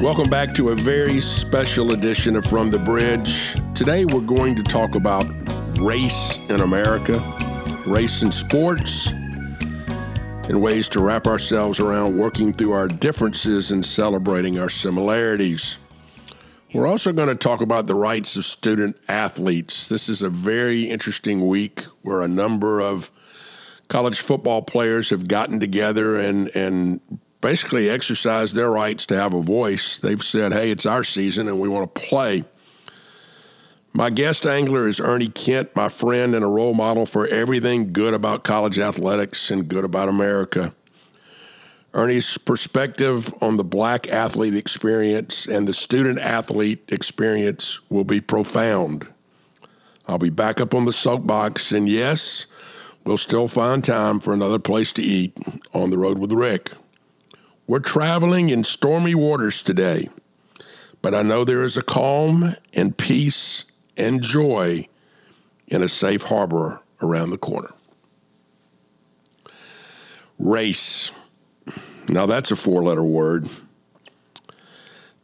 Welcome back to a very special edition of From the Bridge. Today we're going to talk about race in America, race in sports, and ways to wrap ourselves around working through our differences and celebrating our similarities. We're also going to talk about the rights of student athletes. This is a very interesting week where a number of college football players have gotten together and, and basically exercised their rights to have a voice. They've said, hey, it's our season and we want to play. My guest angler is Ernie Kent, my friend and a role model for everything good about college athletics and good about America. Ernie's perspective on the black athlete experience and the student athlete experience will be profound. I'll be back up on the soapbox, and yes, we'll still find time for another place to eat on the road with Rick. We're traveling in stormy waters today, but I know there is a calm and peace and joy in a safe harbor around the corner. Race. Now, that's a four letter word.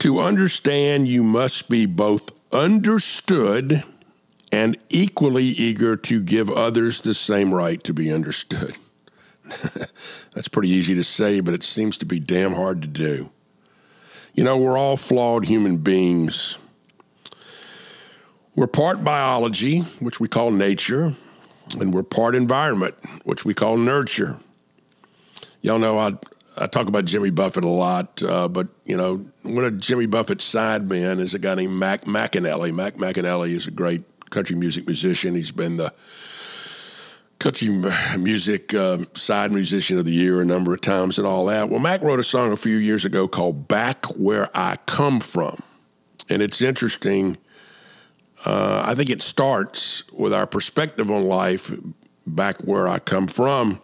To understand, you must be both understood and equally eager to give others the same right to be understood. That's pretty easy to say, but it seems to be damn hard to do. You know, we're all flawed human beings. We're part biology, which we call nature, and we're part environment, which we call nurture. Y'all know I, I talk about Jimmy Buffett a lot, uh, but you know one of Jimmy Buffett's sidemen is a guy named Mac McAnally. Mac McAnally is a great country music musician. He's been the country music uh, side musician of the year a number of times and all that. Well, Mac wrote a song a few years ago called "Back Where I Come From," and it's interesting uh, I think it starts with our perspective on life back where I come from.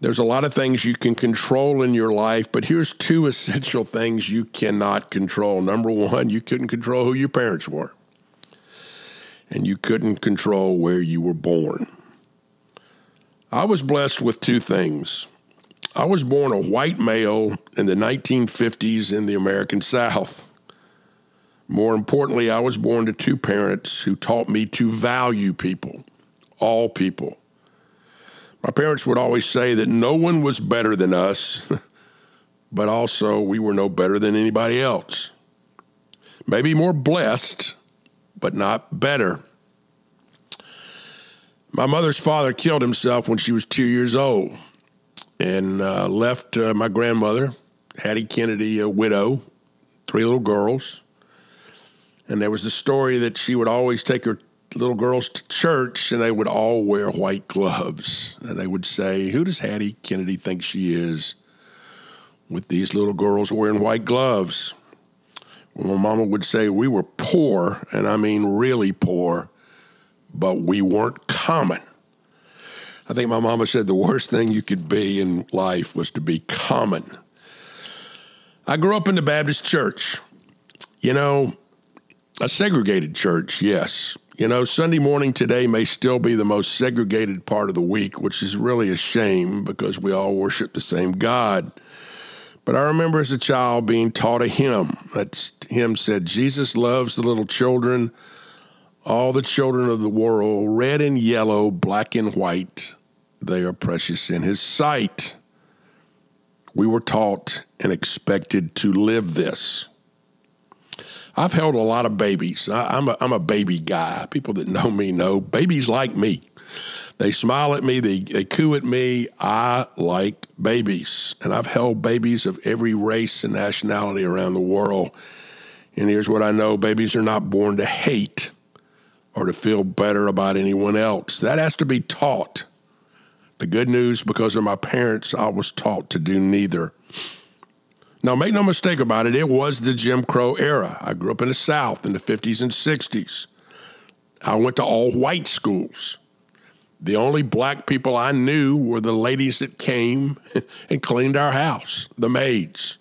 There's a lot of things you can control in your life, but here's two essential things you cannot control. Number one, you couldn't control who your parents were, and you couldn't control where you were born. I was blessed with two things. I was born a white male in the 1950s in the American South. More importantly, I was born to two parents who taught me to value people, all people. My parents would always say that no one was better than us, but also we were no better than anybody else. Maybe more blessed, but not better. My mother's father killed himself when she was two years old and uh, left uh, my grandmother, Hattie Kennedy, a widow, three little girls. And there was a story that she would always take her little girls to church and they would all wear white gloves. And they would say, Who does Hattie Kennedy think she is with these little girls wearing white gloves? Well, my mama would say, We were poor, and I mean really poor, but we weren't common. I think my mama said the worst thing you could be in life was to be common. I grew up in the Baptist church. You know, a segregated church, yes. You know, Sunday morning today may still be the most segregated part of the week, which is really a shame because we all worship the same God. But I remember as a child being taught a hymn. That hymn said, Jesus loves the little children, all the children of the world, red and yellow, black and white. They are precious in his sight. We were taught and expected to live this. I've held a lot of babies. I, am a, I'm a baby guy. People that know me know babies like me. They smile at me, they, they coo at me. I like babies. And I've held babies of every race and nationality around the world. And here's what I know babies are not born to hate or to feel better about anyone else. That has to be taught. The good news, because of my parents, I was taught to do neither. Now, make no mistake about it, it was the Jim Crow era. I grew up in the South in the 50s and 60s. I went to all white schools. The only black people I knew were the ladies that came and cleaned our house, the maids.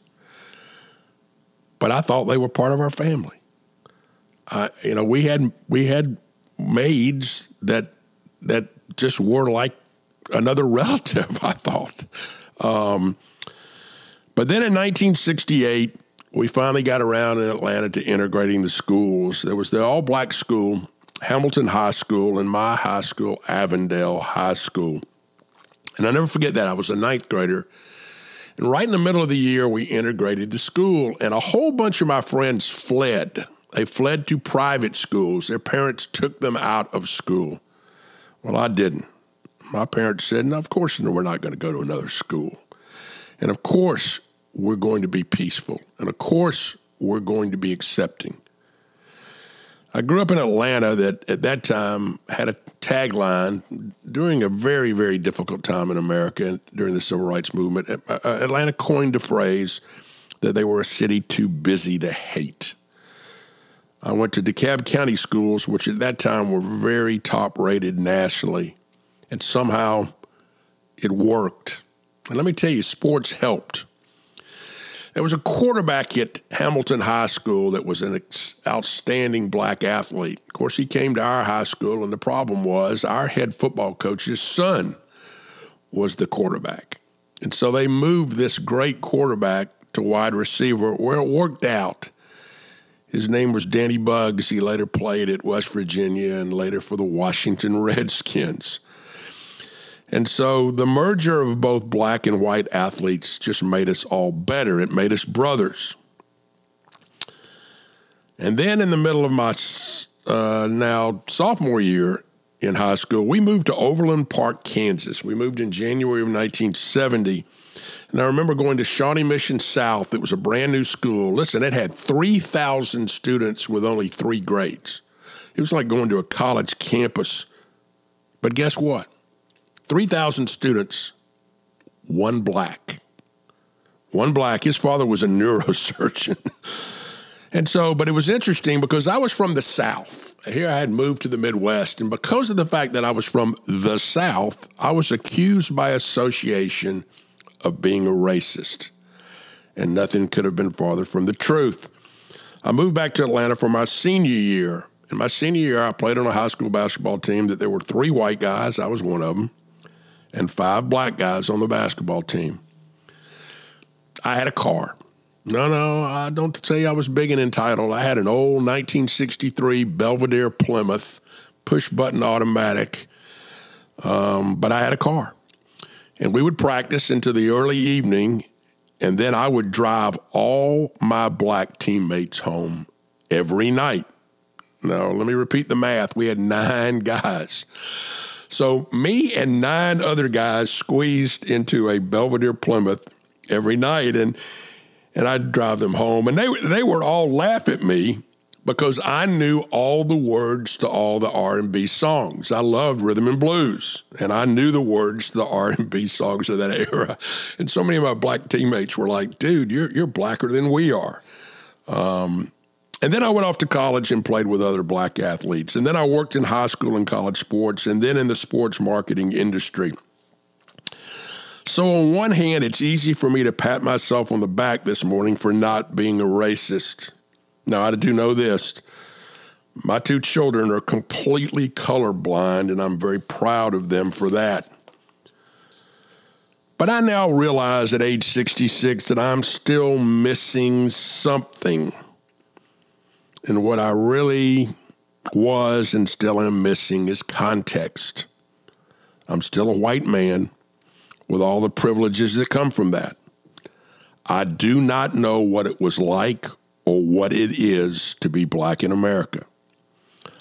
But I thought they were part of our family. Uh, you know, we had we had maids that that just were like another relative. I thought. Um, but then in 1968, we finally got around in Atlanta to integrating the schools. There was the all black school, Hamilton High School, and my high school, Avondale High School. And I never forget that. I was a ninth grader. And right in the middle of the year, we integrated the school, and a whole bunch of my friends fled. They fled to private schools. Their parents took them out of school. Well, I didn't. My parents said, no, of course, we're not going to go to another school. And of course, we're going to be peaceful. And of course, we're going to be accepting. I grew up in Atlanta that at that time had a tagline during a very, very difficult time in America during the civil rights movement. Atlanta coined a phrase that they were a city too busy to hate. I went to DeKalb County schools, which at that time were very top rated nationally, and somehow it worked. And let me tell you, sports helped. There was a quarterback at Hamilton High School that was an outstanding black athlete. Of course, he came to our high school, and the problem was our head football coach's son was the quarterback. And so they moved this great quarterback to wide receiver where it worked out. His name was Danny Buggs. He later played at West Virginia and later for the Washington Redskins. And so the merger of both black and white athletes just made us all better. It made us brothers. And then in the middle of my uh, now sophomore year in high school, we moved to Overland Park, Kansas. We moved in January of 1970. And I remember going to Shawnee Mission South. It was a brand new school. Listen, it had 3,000 students with only three grades. It was like going to a college campus. But guess what? 3,000 students, one black. One black. His father was a neurosurgeon. And so, but it was interesting because I was from the South. Here I had moved to the Midwest. And because of the fact that I was from the South, I was accused by association of being a racist. And nothing could have been farther from the truth. I moved back to Atlanta for my senior year. In my senior year, I played on a high school basketball team that there were three white guys. I was one of them and five black guys on the basketball team. I had a car. No, no, I don't say I was big and entitled. I had an old 1963 Belvedere Plymouth push button automatic, um, but I had a car. And we would practice into the early evening, and then I would drive all my black teammates home every night. Now, let me repeat the math. We had nine guys. So me and nine other guys squeezed into a Belvedere Plymouth every night, and and I'd drive them home, and they they would all laugh at me because I knew all the words to all the R&B songs. I loved rhythm and blues, and I knew the words to the R&B songs of that era. And so many of my black teammates were like, "Dude, you're you're blacker than we are." Um, and then I went off to college and played with other black athletes. And then I worked in high school and college sports, and then in the sports marketing industry. So, on one hand, it's easy for me to pat myself on the back this morning for not being a racist. Now, I do know this my two children are completely colorblind, and I'm very proud of them for that. But I now realize at age 66 that I'm still missing something. And what I really was and still am missing is context. I'm still a white man with all the privileges that come from that. I do not know what it was like or what it is to be black in America.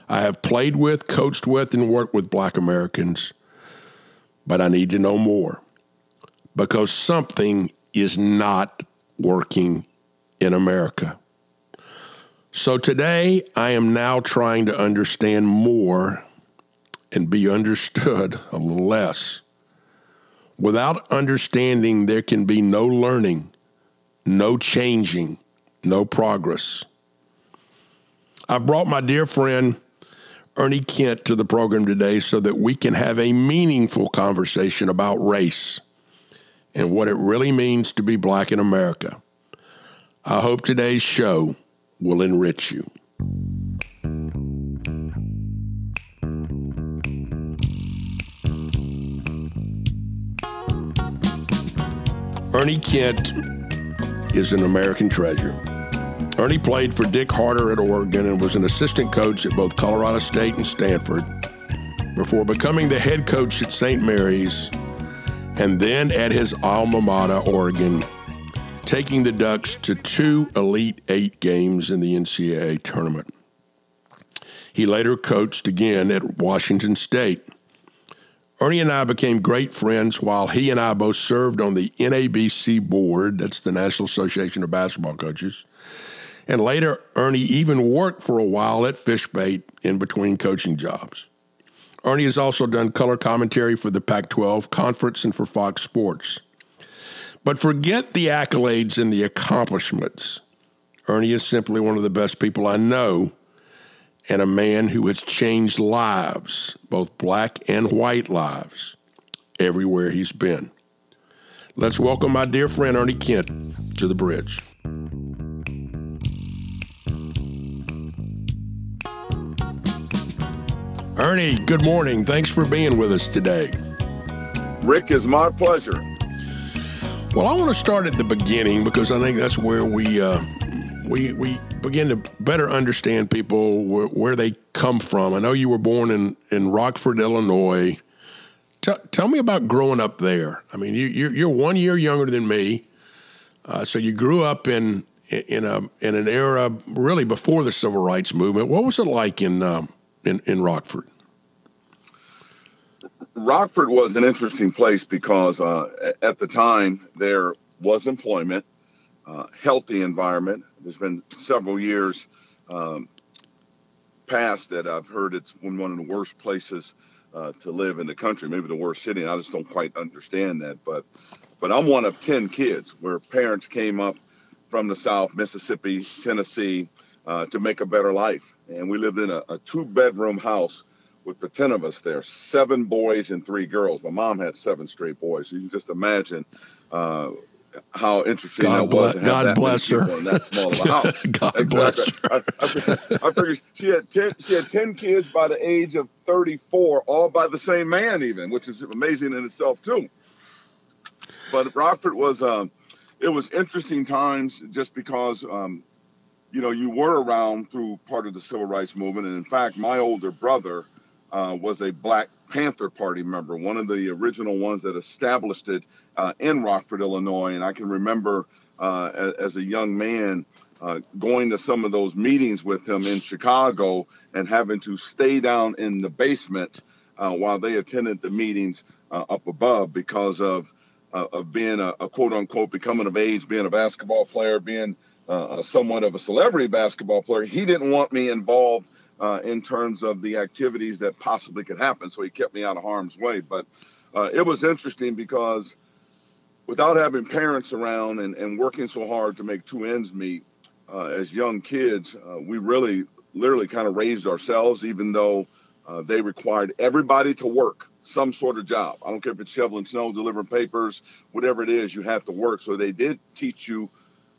I have played with, coached with, and worked with black Americans, but I need to know more because something is not working in America. So today, I am now trying to understand more and be understood a little less. Without understanding, there can be no learning, no changing, no progress. I've brought my dear friend Ernie Kent to the program today so that we can have a meaningful conversation about race and what it really means to be black in America. I hope today's show will enrich you. Ernie Kent is an American treasure. Ernie played for Dick Harter at Oregon and was an assistant coach at both Colorado State and Stanford before becoming the head coach at St. Mary's and then at his alma mater, Oregon, taking the Ducks to two Elite Eight games in the NCAA tournament. He later coached again at Washington State. Ernie and I became great friends while he and I both served on the NABC board, that's the National Association of Basketball Coaches. And later, Ernie even worked for a while at Fishbait in between coaching jobs. Ernie has also done color commentary for the Pac 12 conference and for Fox Sports. But forget the accolades and the accomplishments. Ernie is simply one of the best people I know and a man who has changed lives, both black and white lives, everywhere he's been. Let's welcome my dear friend Ernie Kent to the bridge. Ernie, good morning. Thanks for being with us today. Rick, is my pleasure. Well, I want to start at the beginning because I think that's where we uh, we we begin to better understand people where, where, they come from. I know you were born in in Rockford, Illinois. Tell, tell me about growing up there. I mean, you, you're, you're one year younger than me, uh, so you grew up in in a in an era really before the civil rights movement. What was it like in um, in, in Rockford? Rockford was an interesting place because uh, at the time there was employment, uh, healthy environment. There's been several years um, past that I've heard it's one of the worst places uh, to live in the country, maybe the worst city. And I just don't quite understand that. But but I'm one of 10 kids where parents came up from the South, Mississippi, Tennessee, uh, to make a better life. And we lived in a, a two bedroom house with the 10 of us there, seven boys and three girls. My mom had seven straight boys. So you can just imagine uh, how interesting God that was. God bless her. In that small of a house. God exactly. bless her. I, I, I figured she had, 10, she had 10 kids by the age of 34, all by the same man, even, which is amazing in itself, too. But Rockford was, um, it was interesting times just because um, you know, you were around through part of the civil rights movement. And in fact, my older brother uh, was a Black Panther Party member, one of the original ones that established it uh, in Rockford, Illinois. And I can remember uh, as, a young man uh, going to some of those meetings with him in Chicago and having to stay down in the basement uh, while they attended the meetings uh, up above because of of being a, a quote unquote becoming of age, being a basketball player, being uh, somewhat of a celebrity basketball player, he didn't want me involved uh, in terms of the activities that possibly could happen. So he kept me out of harm's way. But uh, it was interesting because without having parents around and, and working so hard to make two ends meet uh, as young kids, uh, we really literally kind of raised ourselves, even though uh, they required everybody to work some sort of job. I don't care if it's shoveling snow, delivering papers, whatever it is, you have to work. So they did teach you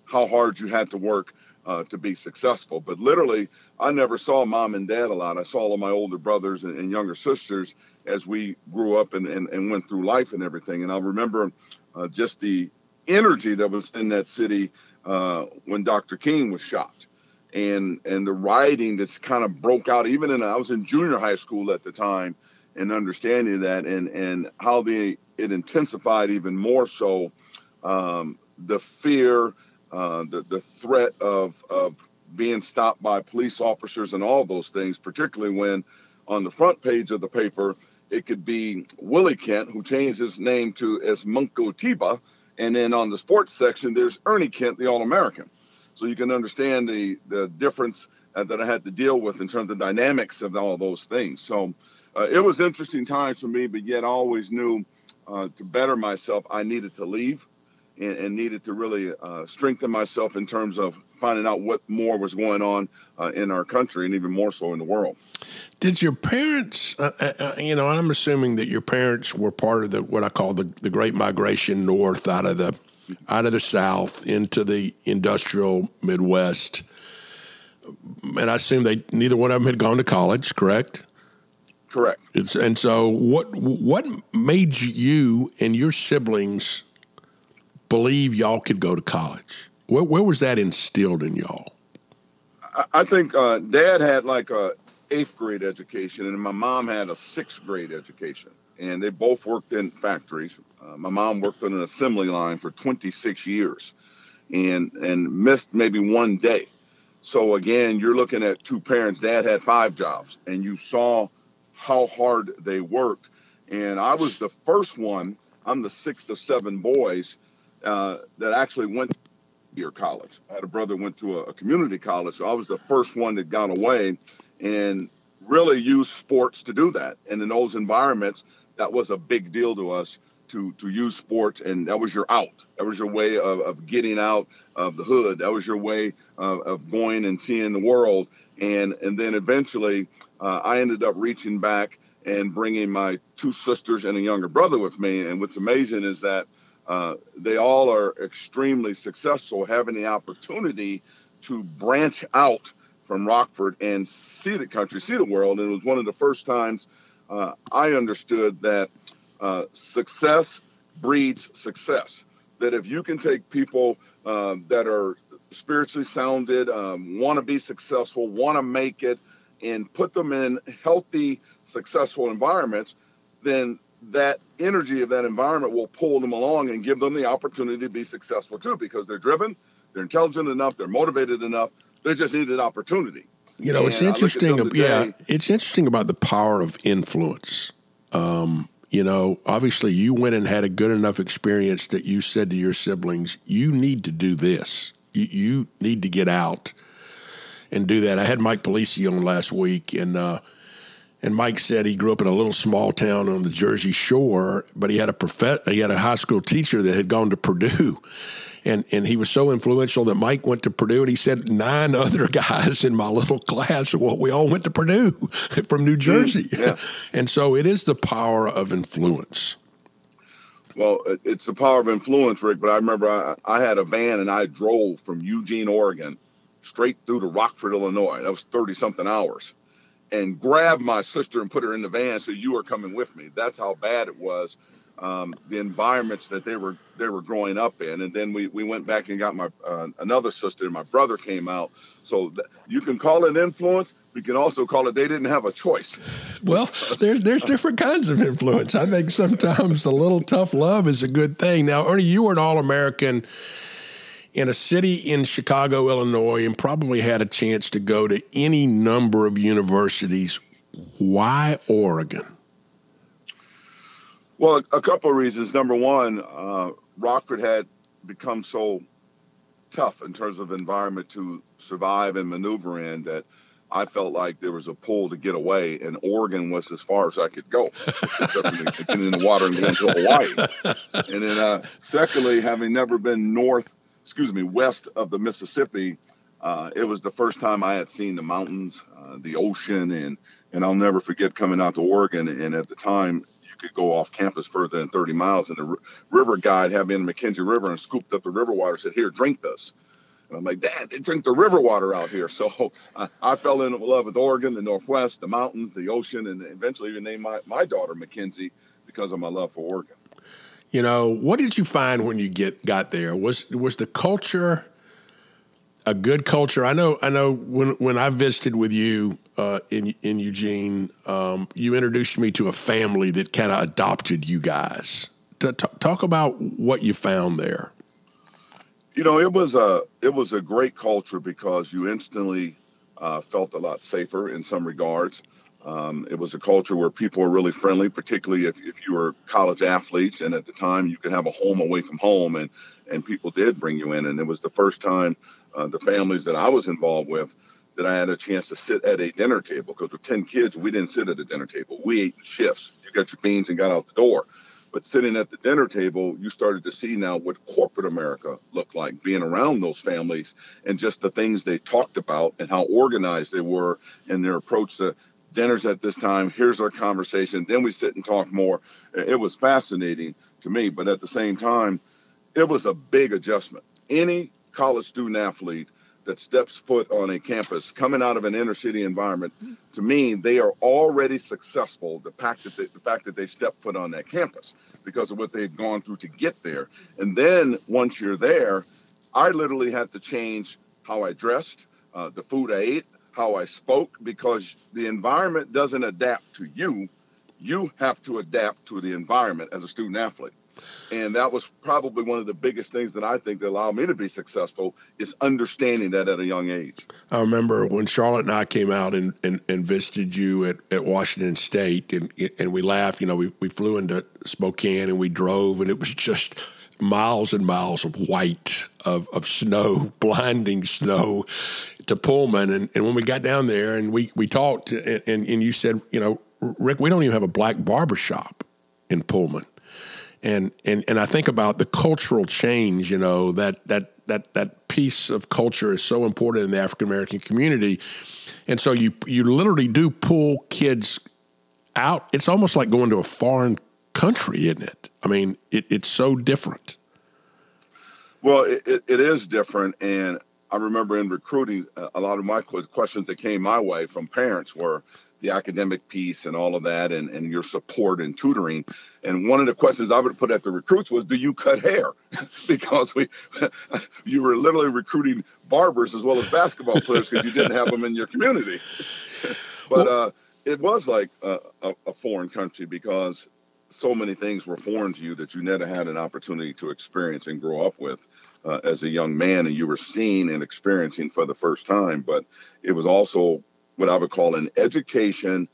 how hard you had to work uh, to be successful. But literally, I never saw mom and dad a lot. I saw all of my older brothers and, and younger sisters as we grew up and, and, and, went through life and everything. And I remember uh, just the energy that was in that city uh, when Dr. King was shot. And, and the rioting that's kind of broke out even in I was in junior high school at the time and understanding that and and how the it intensified even more so um, the fear uh, the the threat of of being stopped by police officers and all those things, particularly when on the front page of the paper it could be Willie Kent, who changed his name to Esmunko Tiba, and then on the sports section there's Ernie Kent, the All-American. So you can understand the the difference uh, that I had to deal with in terms of the dynamics of all those things. So uh, it was interesting times for me, but yet I always knew uh, to better myself I needed to leave and, and needed to really uh, strengthen myself in terms of finding out what more was going on uh, in our country and even more so in the world. Did your parents, uh, uh, uh you know, I'm assuming that your parents were part of the what I call the, the Great Migration North out of the out of the South into the industrial Midwest, and I assume they neither one of them had gone to college, correct? Correct. It's, and so, what what made you and your siblings believe y'all could go to college? Where, where was that instilled in y'all? I, think uh, Dad had like a eighth grade education, and my mom had a sixth grade education, and they both worked in factories. Uh, my mom worked on an assembly line for 26 years, and and missed maybe one day. So again, you're looking at two parents. Dad had five jobs, and you saw how hard they worked. And I was the first one. I'm the sixth of seven boys uh, that actually went to your college. I had a brother went to a, a, community college, so I was the first one that got away and really used sports to do that. And in those environments, that was a big deal to us to to use sports, and that was your out. That was your way of, of getting out of the hood. That was your way of, of going and seeing the world. And and then eventually, uh, I ended up reaching back and bringing my two sisters and a younger brother with me. And what's amazing is that uh, they all are extremely successful, having the opportunity to branch out from Rockford and see the country, see the world. And it was one of the first times uh, I understood that uh, success breeds success. That if you can take people um, that are spiritually sounded, um, want to be successful, want to make it, and put them in healthy, successful environments, then that energy of that environment will pull them along and give them the opportunity to be successful too because they're driven, they're intelligent enough, they're motivated enough. They just need an opportunity. You know, and it's interesting. Today, yeah, it's interesting about the power of influence. Um, you know, obviously, you went and had a good enough experience that you said to your siblings, "You need to do this. You, you need to get out and do that." I had Mike Polisi on last week, and uh, and Mike said he grew up in a little small town on the Jersey Shore, but he had a prof- he had a high school teacher that had gone to Purdue. And, and he was so influential that Mike went to Purdue, and he said nine other guys in my little class. Well, we all went to Purdue from New Jersey, mm, yeah. and so it is the power of influence. Well, it's the power of influence, Rick. But I remember I, I had a van and I drove from Eugene, Oregon, straight through to Rockford, Illinois. That was thirty something hours and grabbed my sister and put her in the van. So you were coming with me. That's how bad it was. Um, the environments that they were they were growing up in, and then we we went back and got my uh, another sister. and My brother came out. So th- you can call it influence. We can also call it they didn't have a choice. Well, there's there's different kinds of influence. I think sometimes a little tough love is a good thing. Now, Ernie, you were an All American in a city in Chicago, Illinois, and probably had a chance to go to any number of universities. Why Oregon? Well, a, couple of reasons. Number one, uh, Rockford had become so tough in terms of environment to survive and maneuver in that I felt like there was a pull to get away, and Oregon was as far as I could go, getting in the water and going to Hawaii. And then, uh, secondly, having never been north excuse me, west of the Mississippi, uh, it was the first time I had seen the mountains, uh, the ocean, and and I'll never forget coming out to Oregon. And at the time, you could go off campus further than 30 miles, and the r- river guide had me in the McKenzie River and scooped up the river water. Said, "Here, drink this." And I'm like, Dad, they drink the river water out here. So I, I fell in love with Oregon, the Northwest, the mountains, the ocean, and eventually even named my, my daughter Mackenzie because of my love for Oregon. You know, what did you find when you get got there? Was was the culture a good culture? I know. I know. When when I visited with you uh, in in Eugene, um, you introduced me to a family that kind of adopted you guys. To, t- talk about what you found there. You know, it was a it was a great culture because you instantly uh, felt a lot safer in some regards. Um, it was a culture where people were really friendly, particularly if, if you were college athletes. And at the time, you could have a home away from home, and and people did bring you in. And it was the first time uh, the families that I was involved with that I had a chance to sit at a dinner table. Because with ten kids, we didn't sit at a dinner table. We ate in shifts. You got your beans and got out the door. But sitting at the dinner table, you started to see now what corporate America looked like, being around those families and just the things they talked about and how organized they were in their approach to dinners at this time. Here's our conversation. Then we sit and talk more. It was fascinating to me, but at the same time, it was a big adjustment. Any college student athlete that steps foot on a campus coming out of an inner city environment, to me, they are already successful. The fact that they, the fact that they step foot on that campus because of what they've gone through to get there. And then once you're there, I literally had to change how I dressed, uh, the food I ate, how I spoke, because the environment doesn't adapt to you. You have to adapt to the environment as a student athlete. And that was probably one of the biggest things that I think that allowed me to be successful is understanding that at a young age. I remember when Charlotte and I came out and, and, and visited you at, at Washington State, and and we laughed. You know, we, we flew into Spokane and we drove, and it was just miles and miles of white of, of snow, blinding snow to Pullman. And, and when we got down there and we, we talked, and, and, and you said, you know, Rick, we don't even have a black barber shop in Pullman and and and I think about the cultural change. You know that that that that piece of culture is so important in the African American community, and so you you literally do pull kids out. It's almost like going to a foreign country, isn't it? I mean, it, it's so different. Well, it, it, it is different, and I remember in recruiting, a lot of my questions that came my way from parents were, the academic piece and all of that and, and your support and tutoring. And one of the questions I would put at the recruits was, do you cut hair? because we you were literally recruiting barbers as well as basketball players because you didn't have them in your community. but uh, it was like a, a foreign country because so many things were foreign to you that you never had an opportunity to experience and grow up with. Uh, as a young man, and you were seeing and experiencing for the first time, but it was also what I would call an education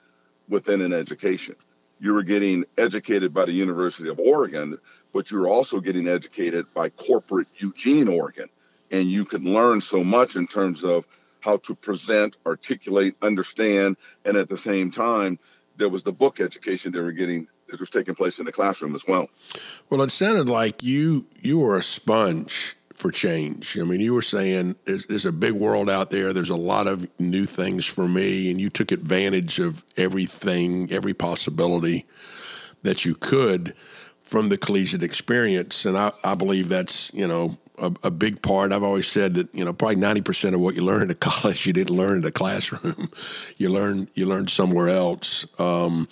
within an education. You were getting educated by the University of Oregon, but you were also getting educated by corporate Eugene, Oregon. And you could learn so much in terms of how to present, articulate, understand, and at the same time, there was the book education they were getting that was taking place in the classroom as well. Well, it sounded like you you were a sponge for change. I mean, you were saying there's, there's, a big world out there. There's a lot of new things for me, and you took advantage of everything, every possibility that you could from the collegiate experience. And I, I believe that's you know a, a, big part. I've always said that you know probably ninety percent of what you learn at college you didn't learn in the classroom. you learn you learn somewhere else. Um,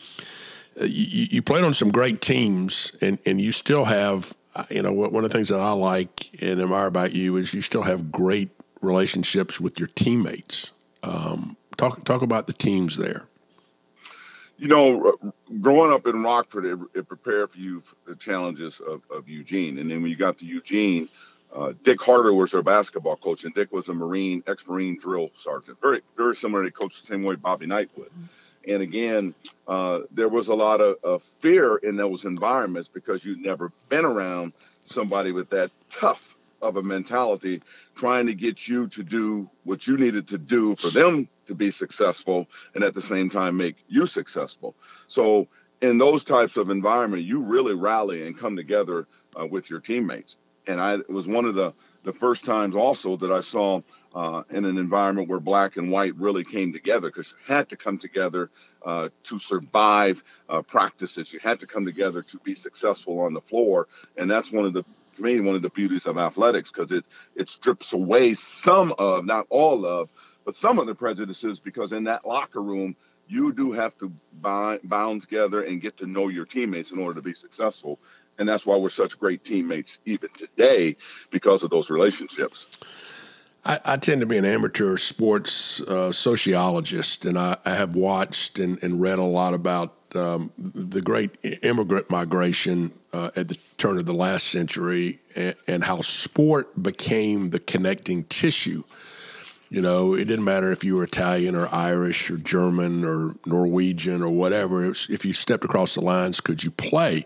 you, you played on some great teams, and, and you still have you know, one of the things that I like and admire about you is you still have great relationships with your teammates. Um, talk talk about the teams there. You know, growing up in Rockford, it, it prepared for you for the challenges of, of Eugene. And then when you got to Eugene, uh, Dick Harter was our basketball coach, and Dick was a Marine, ex-Marine drill sergeant. Very, very similar to coach the same way Bobby Knight would. Mm-hmm. And again, uh, there was a lot of, of, fear in those environments because you'd never been around somebody with that tough of a mentality trying to get you to do what you needed to do for them to be successful and at the same time make you successful. So in those types of environment, you really rally and come together uh, with your teammates. And I it was one of the the first times also that I saw uh, in an environment where black and white really came together because you had to come together uh, to survive uh, practices. You had to come together to be successful on the floor, and that's one of the to me one of the beauties of athletics because it it strips away some of not all of but some of the prejudices because in that locker room you do have to bind, bound together and get to know your teammates in order to be successful. And that's why we're such great teammates even today because of those relationships I, I, tend to be an amateur sports uh, sociologist, and I, I have watched and, and, read a lot about um, the great immigrant migration uh, at the turn of the last century and, and, how sport became the connecting tissue. You know, it didn't matter if you were Italian or Irish or German or Norwegian or whatever. Was, if you stepped across the lines, could you play?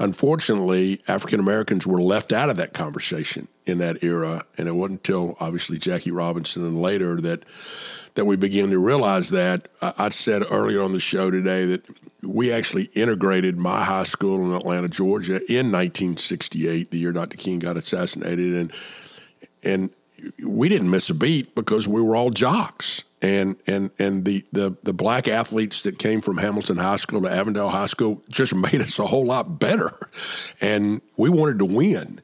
Unfortunately, African Americans were left out of that conversation in that era, and it wasn't until obviously Jackie Robinson and later that that we began to realize that. I, I said earlier on the show today that we actually integrated my high school in Atlanta, Georgia, in 1968, the year Dr. King got assassinated, and and we didn't miss a beat because we were all jocks and and and the, the the black athletes that came from Hamilton High School to Avondale High School just made us a whole lot better, and we wanted to win,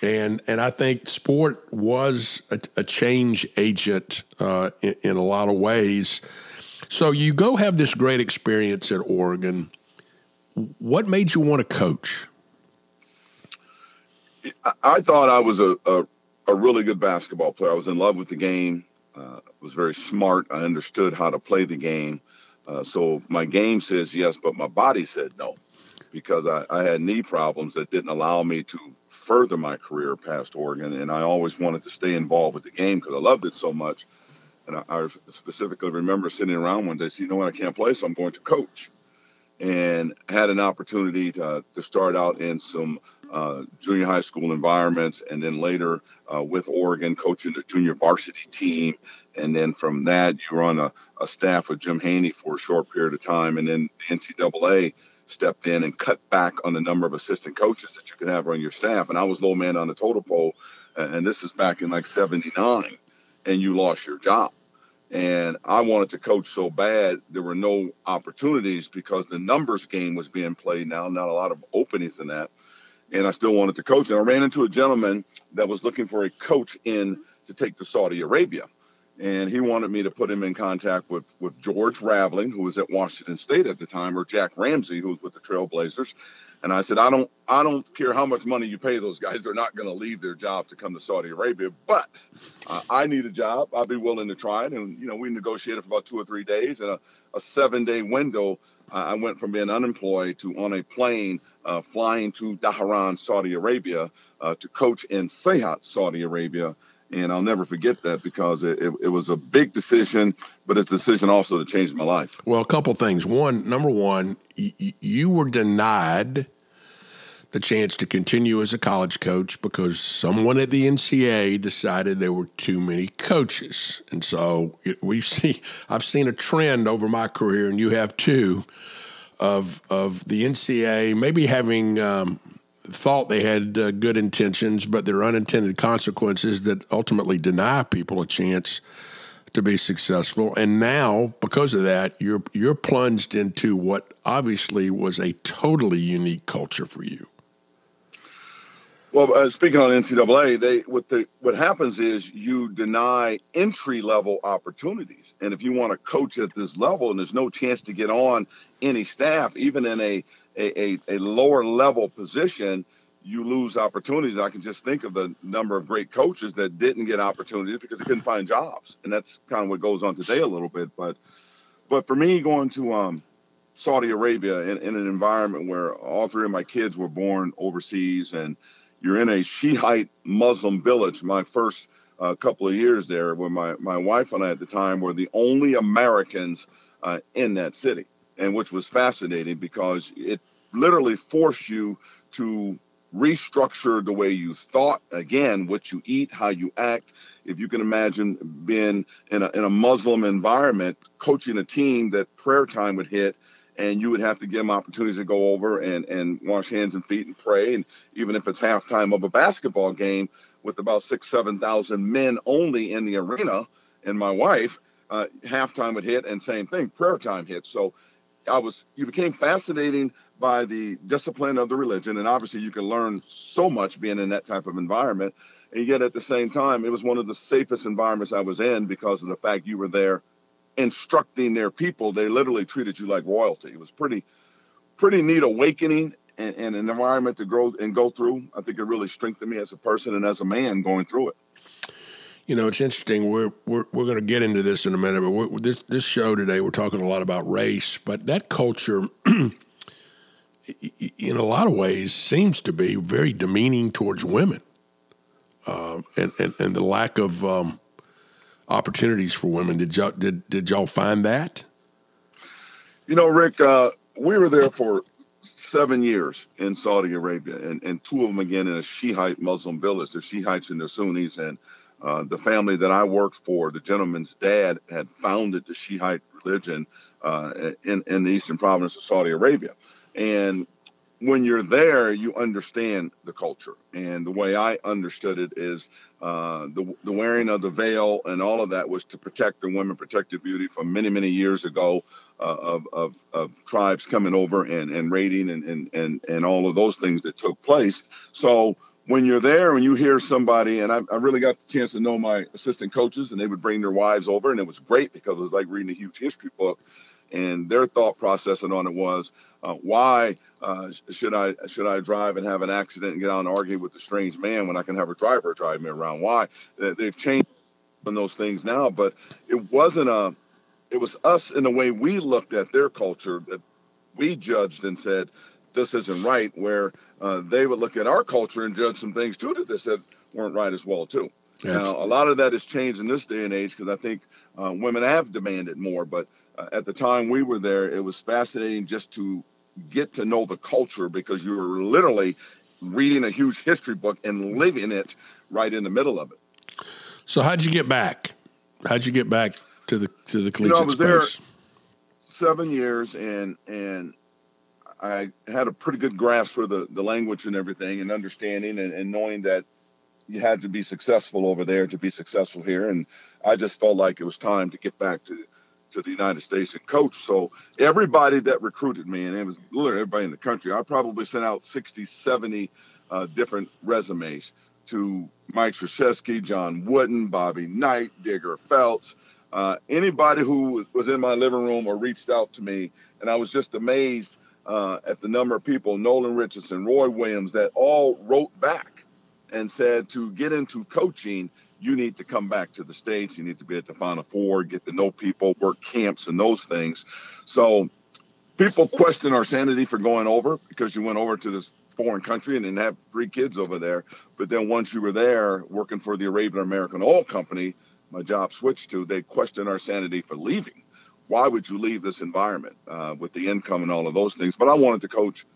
and and I think sport was a, a change agent uh, in, in, a lot of ways. So you go have this great experience at Oregon. What made you want to coach? I thought I was a, a, a really good basketball player. I was in love with the game. Uh, was very smart. I understood how to play the game. Uh, so my game says yes, but my body said no because I, I had knee problems that didn't allow me to further my career past Oregon. And I always wanted to stay involved with the game because I loved it so much. And I, I specifically remember sitting around one day, saying, you know what, I can't play, so I'm going to coach. And had an opportunity to, to start out in some uh, junior high school environments, and then later uh, with Oregon, coaching the junior varsity team. And then from that, you were on a, a staff with Jim Haney for a short period of time. And then the NCAA stepped in and cut back on the number of assistant coaches that you could have on your staff. And I was low man on the total pole. And this is back in like 79, and you lost your job. And I wanted to coach so bad, there were no opportunities because the numbers game was being played now, not a lot of openings in that. And I still wanted to coach. And I ran into a gentleman that was looking for a coach in to take to Saudi Arabia and he wanted me to put him in contact with with George Raveling, who was at Washington State at the time, or Jack Ramsay, who was with the Trailblazers. And I said, I don't, I don't care how much money you pay those guys; they're not going to leave their job to come to Saudi Arabia. But uh, I need a job; I'd be willing to try it. And you know, we negotiated for about two or three days, and a, a seven-day window. I went from being unemployed to on a plane uh, flying to Dhahran, Saudi Arabia, uh, to coach in Sehat, Saudi Arabia and I'll never forget that because it, it, it, was a big decision, but it's a decision also to change my life. Well, a couple things. One, number one, y- you were denied the chance to continue as a college coach because someone at the NCAA decided there were too many coaches, and so we see. I've seen a trend over my career, and you have too, of of the NCAA maybe having. Um, thought they had uh, good intentions, but there are unintended consequences that ultimately deny people a chance to be successful. And now, because of that, you're you're plunged into what obviously was a totally unique culture for you. Well, uh, speaking on NCAA, they what the what happens is you deny entry level opportunities, and if you want to coach at this level, and there's no chance to get on any staff, even in a a, a, a lower level position, you lose opportunities. I can just think of the number of great coaches that didn't get opportunities because they couldn't find jobs, and that's kind of what goes on today a little bit. But but for me, going to um, Saudi Arabia in, in, an environment where all three of my kids were born overseas, and you're in a Shiite Muslim village. My first uh, couple of years there, where my my wife and I at the time were the only Americans uh, in that city and which was fascinating because it literally forced you to restructure the way you thought again what you eat how you act if you can imagine being in a, in a muslim environment coaching a team that prayer time would hit and you would have to give them opportunities to go over and, and wash hands and feet and pray. And even if it's halftime of a basketball game with about six seven thousand men only in the arena and my wife uh, halftime would hit and same thing prayer time hit. So I was you became fascinating by the discipline of the religion, and obviously you can learn so much being in that type of environment. And yet at the same time, it was one of the safest environments I was in because of the fact you were there instructing their people. They literally treated you like royalty. It was pretty pretty neat awakening and, and an environment to grow and go through. I think it really strengthened me as a person and as a man going through it. You know, it's interesting. We're we're we're going to get into this in a minute, but this this show today, we're talking a lot about race, but that culture, in a lot of ways, seems to be very demeaning towards women, um, and, and and the lack of um, opportunities for women. Did y'all did did y'all find that? You know, Rick, uh, we were there for seven years in Saudi Arabia, and, and two of them again in a Shiite Muslim village. The Shiites and the Sunnis, and uh, the family that I worked for, the gentleman's dad had founded the Shiite religion uh, in, in the eastern province of Saudi Arabia. And when you're there, you understand the culture. And the way I understood it is uh, the, the wearing of the veil and all of that was to protect the women, protect the beauty from many, many years ago uh, of, of, of, tribes coming over and, and raiding and, and, and, and all of those things that took place. So when you're there and you hear somebody, and I, I, really got the chance to know my assistant coaches, and they would bring their wives over, and it was great because it was like reading a huge history book. And their thought process on it was, uh, why uh, should I should I drive and have an accident and get out and argue with a strange man when I can have a driver drive me around? Why they've changed on those things now, but it wasn't a. It was us in the way we looked at their culture that we judged and said this isn't right. Where uh, they would look at our culture and judge some things too that they said weren't right as well too. Now, a lot of that has changed in this day and age because I think uh, women have demanded more. But uh, at the time we were there, it was fascinating just to get to know the culture because you were literally reading a huge history book and living it right in the middle of it. So how'd you get back? How'd you get back to the to the collegiate you know, I was space? There seven years, and and I had a pretty good grasp for the the language and everything, and understanding and, and knowing that you had to be successful over there to be successful here, and I just felt like it was time to get back to to the United States and coach. So everybody that recruited me, and it was literally everybody in the country, I probably sent out 60, 70 uh, different resumes to Mike Krzyzewski, John Wooden, Bobby Knight, Digger Phelps, uh, anybody who was in my living room or reached out to me. And I was just amazed uh, at the number of people, Nolan Richardson, Roy Williams, that all wrote back and said to get into coaching, you need to come back to the States. You need to be at the Final Four, get to know people, work camps and those things. So people question our sanity for going over because you went over to this foreign country and then have three kids over there. But then once you were there working for the Arabian American Oil Company, my job switched to, they question our sanity for leaving. Why would you leave this environment uh, with the income and all of those things? But I wanted to coach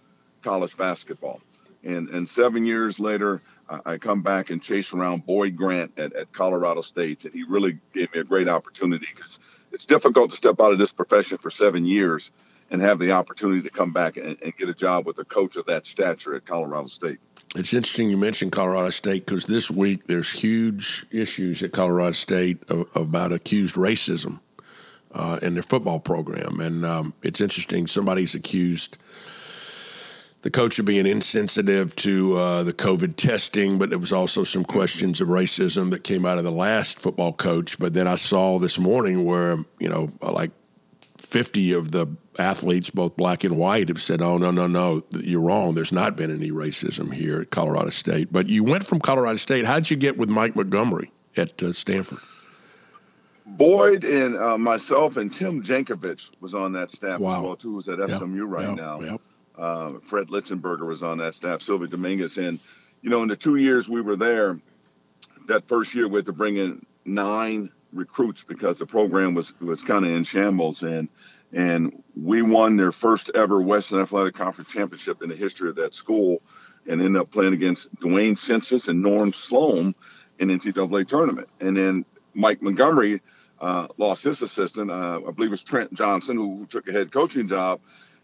college basketball. And, and seven years later, I come back and chase around Boyd Grant at, at Colorado State, and he really gave me a great opportunity because it's difficult to step out of this profession for seven years and have the opportunity to come back and, and get a job with a coach of that stature at Colorado State. It's interesting you mentioned Colorado State because this week there's huge issues at Colorado State of, about accused racism uh, in their football program, and um, it's interesting. Somebody's accused the coach of being insensitive to uh, the COVID testing, but there was also some questions of racism that came out of the last football coach. But then I saw this morning where you know, like 50 of the athletes, both black and white, have said, "Oh no, no, no, you're wrong. There's not been any racism here at Colorado State." But you went from Colorado State. How'd you get with Mike Montgomery at uh, Stanford? Boyd and uh, myself and Tim Jankovich was on that staff wow. as well too. Who's at SMU yep. right yep. now. Yep. Uh, Fred Litzenberger was on that staff. Sylvia Dominguez, and you know, in the two years we were there, that first year we had to bring in nine recruits because the program was was kind of in shambles, and and we won their first ever Western Athletic Conference championship in the history of that school, and ended up playing against Dwayne Schintzius and Norm Sloan in NCAA tournament, and then Mike Montgomery uh, lost his assistant, uh, I believe it was Trent Johnson, who, who took a head coaching job.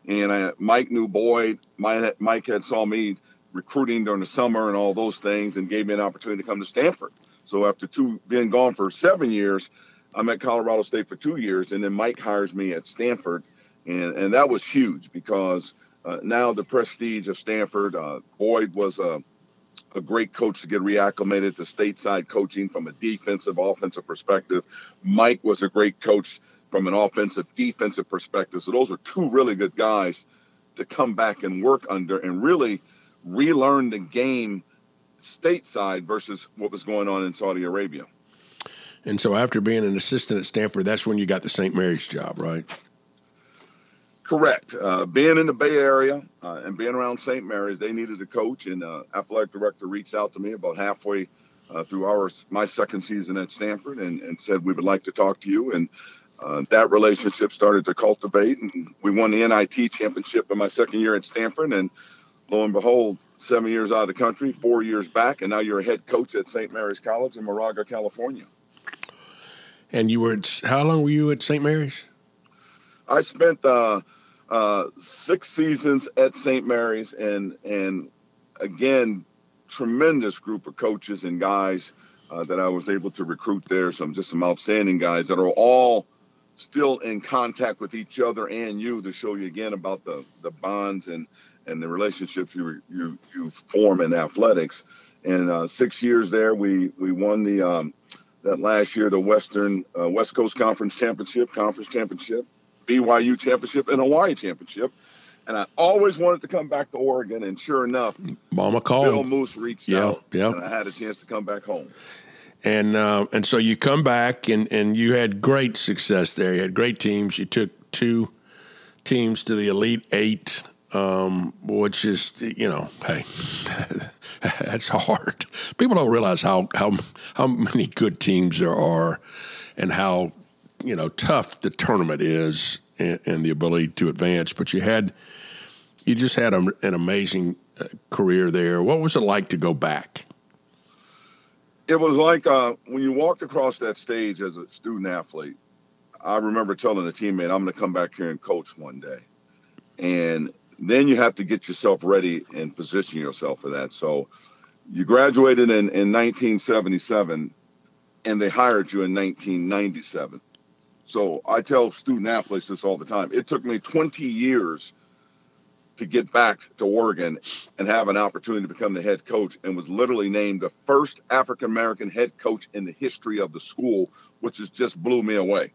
And I, Mike knew Boyd. Mike, Mike had saw me recruiting during the summer and all those things, and gave me an opportunity to come to Stanford. So after two being gone for seven years, I'm at Colorado State for two years, and then Mike hires me at Stanford, and and that was huge because uh, now the prestige of Stanford. Uh, Boyd was a a great coach to get reacclimated to stateside coaching from a defensive, offensive perspective. Mike was a great coach from an offensive, defensive perspective. So those are two really good guys to come back and work under and really relearn the game stateside versus what was going on in Saudi Arabia. And so after being an assistant at Stanford, that's when you got the St. Mary's job, right? Correct. Uh, being in the Bay Area uh, and being around St. Mary's, they needed a coach, and uh, athletic director reached out to me about halfway uh, through our my second season at Stanford, and, and said we would like to talk to you. And uh, that relationship started to cultivate, and we won the NIT championship in my second year at Stanford. And lo and behold, seven years out of the country, four years back, and now you're a head coach at St. Mary's College in Moraga, California. And you were at, how long were you at St. Mary's? I spent uh, uh, six seasons at St. Mary's, and and again, tremendous group of coaches and guys uh, that I was able to recruit there. Some just some outstanding guys that are all still in contact with each other and you to show you again about the the bonds and and the relationships you you you form in athletics. And uh, six years there, we we won the um, that last year the Western uh, West Coast Conference Championship, Conference Championship, BYU Championship, and Hawaii Championship. And I always wanted to come back to Oregon, and sure enough, Mama called. Bill Moos reached yeah, out, yeah. and I had a chance to come back home. And uh, and so you come back and, and you had great success there. You had great teams. You took two teams to the Elite Eight, um, which is you know, hey, that's hard. People don't realize how how how many good teams there are, and how you know tough the tournament is, and, and the ability to advance. But you had you just had a, an amazing uh, career there. What was it like to go back? It was like uh, when you walked across that stage as a student athlete. I remember telling a teammate, "I'm going to come back here and coach one day," and then you have to get yourself ready and position yourself for that. So, you graduated in, in 1977, and they hired you in 1997. So I tell student athletes this all the time. It took me 20 years to get back to Oregon and have an opportunity to become the head coach and was literally named the first African American head coach in the history of the school, which has just blew me away.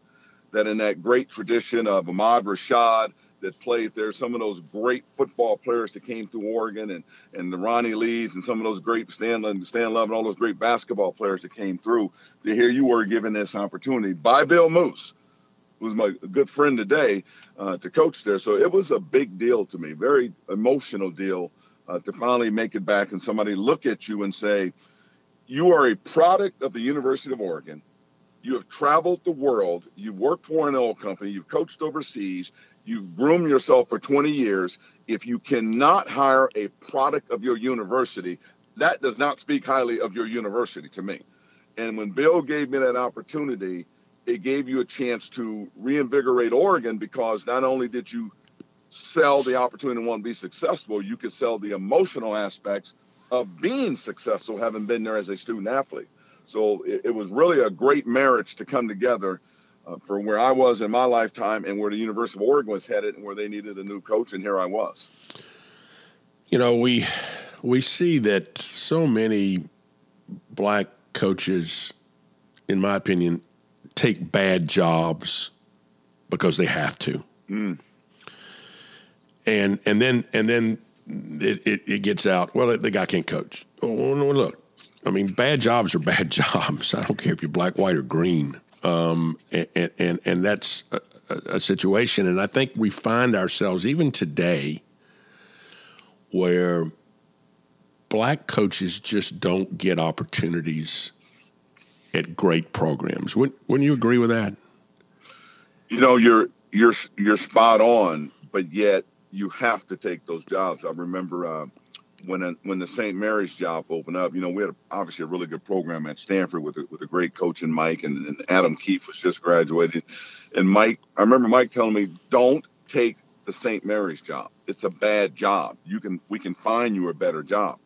That in that great tradition of Ahmad Rashad that played there, some of those great football players that came through Oregon and and the Ronnie Lees and some of those great Stan, Stan Love and all those great basketball players that came through, to hear you were given this opportunity by Bill Moos who's my good friend today, uh, to coach there. So it was a big deal to me, very emotional deal uh, to finally make it back and somebody look at you and say, you are a product of the University of Oregon. You have traveled the world. You've worked for an oil company. You've coached overseas. You've groomed yourself for 20 years. If you cannot hire a product of your university, that does not speak highly of your university to me. And when Bill gave me that opportunity, it gave you a chance to reinvigorate Oregon because not only did you sell the opportunity to want to be successful, you could sell the emotional aspects of being successful, having been there as a student athlete. So it, it was really a great marriage to come together uh, for where I was in my lifetime and where the University of Oregon was headed and where they needed a new coach, and here I was. You know, we we see that so many black coaches, in my opinion, take bad jobs because they have to. Mm. And and then and then it, it, it, gets out. Well, the guy can't coach. Oh, look, I mean, bad jobs are bad jobs. I don't care if you're black, white, or green. Um, and, and and that's a, a situation. And I think we find ourselves even today where black coaches just don't get opportunities at great programs. Wouldn't, wouldn't you agree with that? You know, you're you're you're spot on, but yet you have to take those jobs. I remember uh, when a, when the St. Mary's job opened up. You know, we had obviously a really good program at Stanford with a, with a great coach in Mike, and, and Adam Keefe was just graduated. And Mike, I remember Mike telling me, "Don't take the St. Mary's job. It's a bad job. You can we can find you a better job."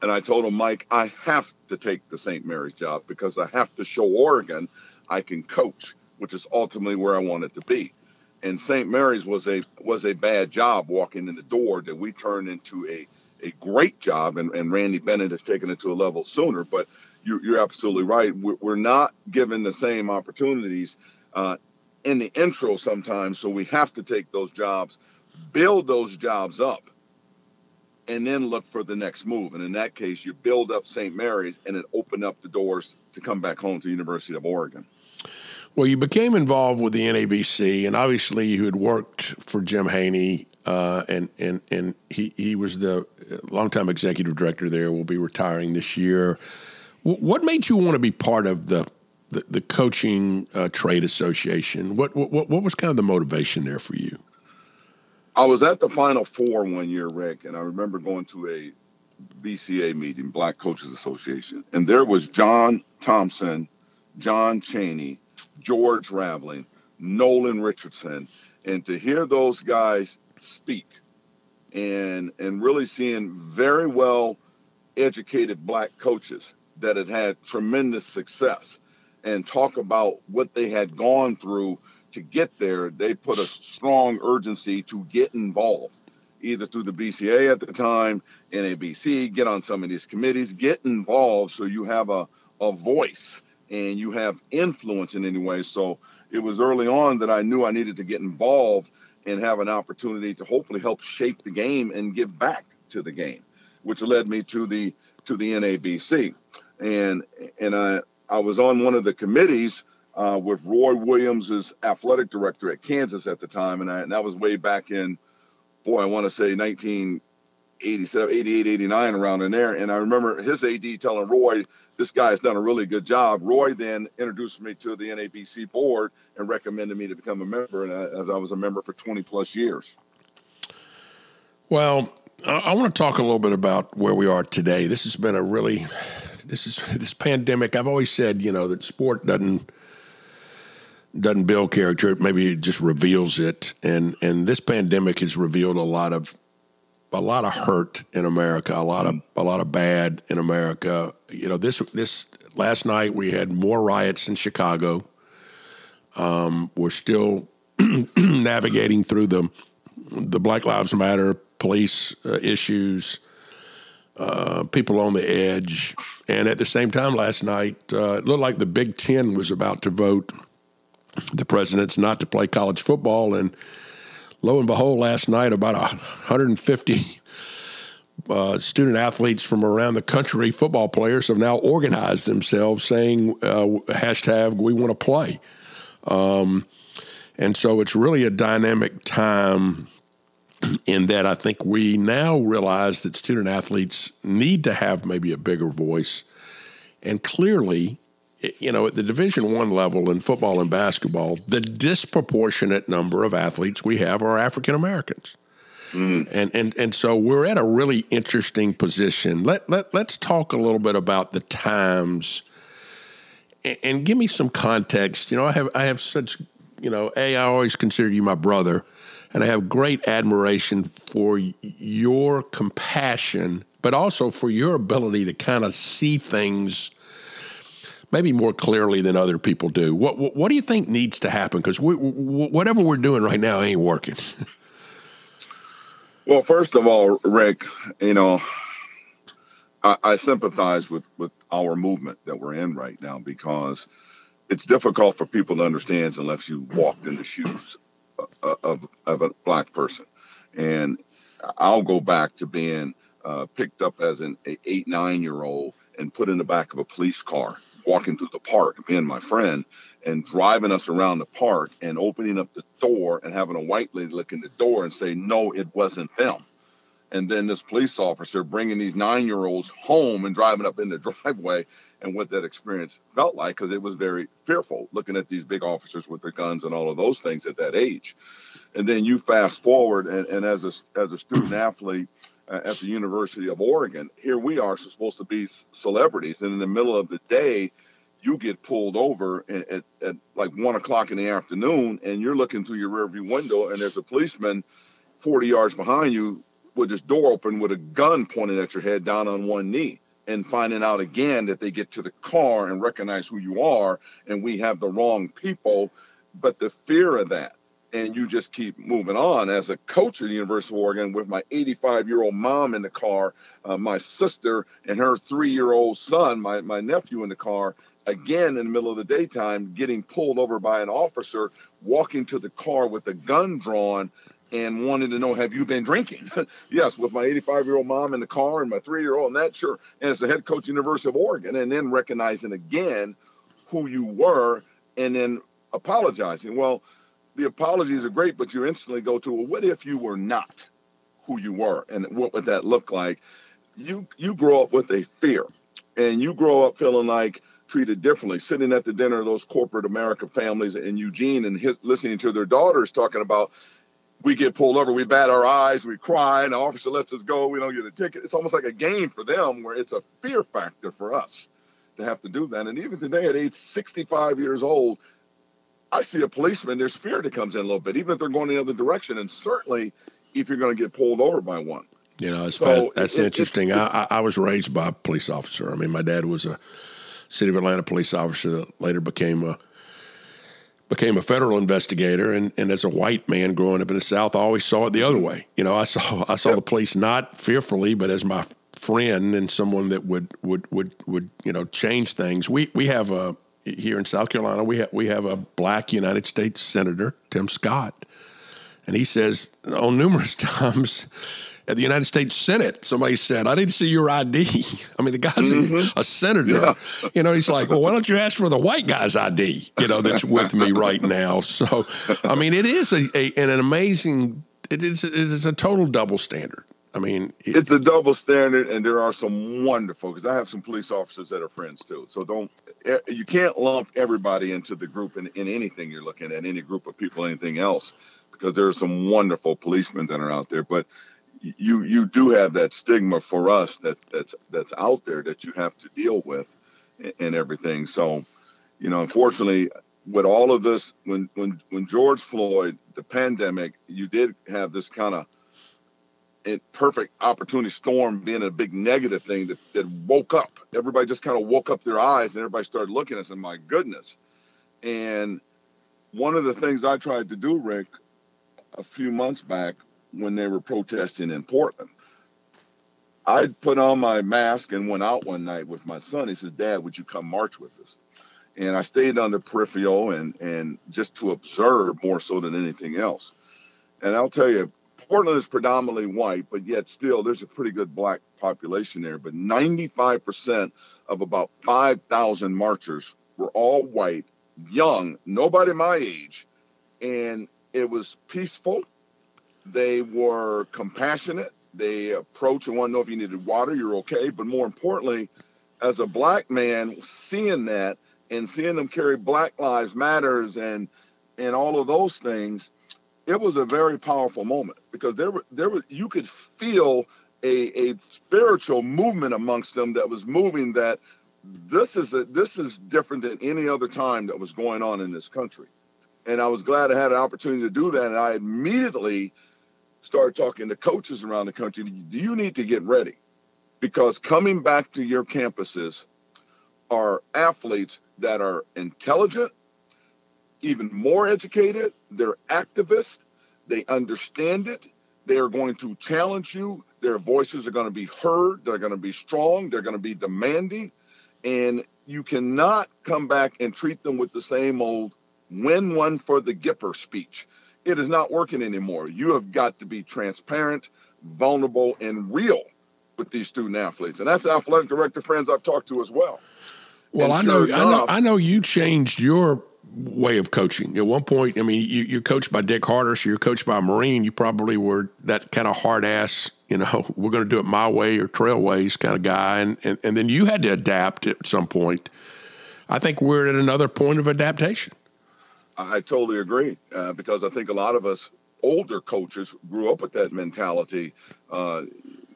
And I told him, Mike, I have to take the St. Mary's job because I have to show Oregon I can coach, which is ultimately where I wanted to be. And St. Mary's was a was a bad job walking in the door that we turned into a a great job, and, and Randy Bennett has taken it to a level sooner. But you're, you're absolutely right. We're, we're, not given the same opportunities uh, in the intro sometimes, so we have to take those jobs, build those jobs up and then look for the next move. And in that case, you build up St. Mary's and it opened up the doors to come back home to the University of Oregon. Well, you became involved with the NABC, and obviously you had worked for Jim Haney, uh, and and and he he was the longtime executive director there. Will be retiring this year. W- what made you want to be part of the the, the coaching uh, trade association? What, what what was kind of the motivation there for you? I was at the Final Four one year, Rick, and I remember going to a BCA meeting, Black Coaches Association, and there was John Thompson, John Chaney, George Raveling, Nolan Richardson, and to hear those guys speak and and really seeing very well educated black coaches that had had tremendous success and talk about what they had gone through to get there, they put a strong urgency to get involved, either through the BCA at the time, NABC, get on some of these committees, get involved so you have a, a voice and you have influence in any way. So it was early on that I knew I needed to get involved and have an opportunity to hopefully help shape the game and give back to the game, which led me to the to the NABC. and and I I was on one of the committees uh, with Roy Williams as athletic director at Kansas at the time, and, I, and that was way back in, boy, I want to say 1987, 88, 89, around in there. And I remember his AD telling Roy, this guy has done a really good job. Roy then introduced me to the NABC board and recommended me to become a member, and I, as I was a member for 20 plus years. Well, I want to talk a little bit about where we are today. This has been a really, this is this pandemic. I've always said, you know, that sport doesn't doesn't build character. Maybe it just reveals it. And and this pandemic has revealed a lot of a lot of hurt in America, a lot of a lot of bad in America. You know, this this last night we had more riots in Chicago. Um, we're still navigating through the the Black Lives Matter police uh, issues, uh, people on the edge, and at the same time last night uh, it looked like the Big Ten was about to vote the presidents not to play college football. And lo and behold, last night, about 150 uh, student athletes from around the country, football players, have now organized themselves saying, uh, hashtag, we want to play. Um, and so it's really a dynamic time in that I think we now realize that student athletes need to have maybe a bigger voice. And clearly, you know, at the Division One level in football and basketball, the disproportionate number of athletes we have are African Americans. Mm. And, and and so we're at a really interesting position. Let let let's talk a little bit about the times, and, and give me some context. You know, I have I have such you know, a I always consider you my brother, and I have great admiration for your compassion, but also for your ability to kind of see things maybe more clearly than other people do. What what, what do you think needs to happen? Because we, whatever we're doing right now ain't working. well, first of all, Rick, you know, I, I, sympathize with with our movement that we're in right now because it's difficult for people to understand unless you walked in the shoes of, of, of a black person, and I'll go back to being uh, picked up as an eight nine year old and put in the back of a police car walking through the park, me and my friend, and driving us around the park and opening up the door and having a white lady look in the door and say, no, it wasn't them. And then this police officer bringing these nine year olds home and driving up in the driveway and what that experience felt like because it was very fearful looking at these big officers with their guns and all of those things at that age. And then you fast forward and, and as a as a student athlete, Uh, at the University of Oregon. Here we are supposed to be celebrities, and in the middle of the day, you get pulled over at, at, at, like one o'clock in the afternoon, and you're looking through your rearview window, and there's a policeman 40 yards behind you with his door open with a gun pointed at your head down on one knee and finding out again that they get to the car and recognize who you are and we have the wrong people but the fear of that and you just keep moving on. As a coach at the University of Oregon, with my 85 year old mom in the car, uh, my sister and her three year old son, my, my nephew in the car, again in the middle of the daytime, getting pulled over by an officer, walking to the car with a gun drawn and wanting to know, have you been drinking? yes, with my 85 year old mom in the car and my three year old, and that, sure. And as the head coach, University of Oregon, and then recognizing again who you were and then apologizing. Well, the apologies are great, but you instantly go to, well, what if you were not who you were, and what would that look like? You you grow up with a fear, and you grow up feeling like treated differently. Sitting at the dinner of those corporate America families in Eugene and his, listening to their daughters talking about, we get pulled over, we bat our eyes, we cry, and the officer lets us go, we don't get a ticket. It's almost like a game for them, where it's a fear factor for us to have to do that. And even today, at age 65 years old, I see a policeman, there's fear that comes in a little bit, even if they're going the other direction. And certainly if you're going to get pulled over by one. You know, so that's it, interesting. It, I, I was raised by a police officer. I mean, my dad was a city of Atlanta police officer that later became a became a federal investigator and, and as a white man growing up in the South, I always saw it the other way. You know, I saw I saw yep. the police not fearfully, but as my friend and someone that would would would would, you know, change things. We we have a here in South Carolina, we have we have a black United States Senator, Tim Scott, and he says on numerous times, at the United States Senate. Somebody said, I didn't see your ID. I mean, the guy's mm-hmm. a, a, senator. Yeah. You know, he's like, well, why don't you ask for the white guy's ID, you know, that's with me right now. So, I mean, it is a, a an amazing, it is, it is a total double standard. I mean, it, it's a double standard, and there are some wonderful because I have some police officers that are friends too. So don't you can't lump everybody into the group in, in anything you're looking at, any group of people, anything else, because there are some wonderful policemen that are out there. But you you do have that stigma for us that that's that's out there that you have to deal with and, everything. So, you know, unfortunately, with all of this, when when when George Floyd, the pandemic, you did have this kind of a perfect opportunity storm being a big negative thing that, that woke up. Everybody just kind of woke up their eyes and everybody started looking at us and my goodness. And one of the things I tried to do, Rick, a few months back when they were protesting in Portland, I put on my mask and went out one night with my son. He says, Dad, would you come march with us? And I stayed on the peripheral and and just to observe more so than anything else. And I'll tell you, Portland is predominantly white, but yet still there's a pretty good black population there. But 95% of about 5,000 marchers were all white, young, nobody my age. And it was peaceful. They were compassionate. They approached and wanted to know if you needed water, you're okay. But more importantly, as a black man, seeing that and seeing them carry Black Lives Matters and and all of those things, it was a very powerful moment because there were there was you could feel a, a spiritual movement amongst them that was moving that this is a, this is different than any other time that was going on in this country. And i was glad i had an opportunity to do that. And i immediately started talking to coaches around the country. Do you need to get ready? Because coming back to your campuses are athletes that are intelligent even more educated. They're activists. They understand it. They are going to challenge you. Their voices are going to be heard. They're going to be strong. They're going to be demanding. And you cannot come back and treat them with the same old win one for the Gipper speech. It is not working anymore. You have got to be transparent, vulnerable, and real with these student athletes. And that's athletic director friends I've talked to as well. Well, I know, enough, I know, I know you changed your way of coaching. At one point, I mean, you, you're coached by Dick Harter, so you're coached by a Marine. You probably were that kind of hard ass, you know, we're going to do it my way or trailways kind of guy. And, and, and then you had to adapt at some point. I think we're at another point of adaptation. I totally agree uh, because I think a lot of us older coaches grew up with that mentality. Uh,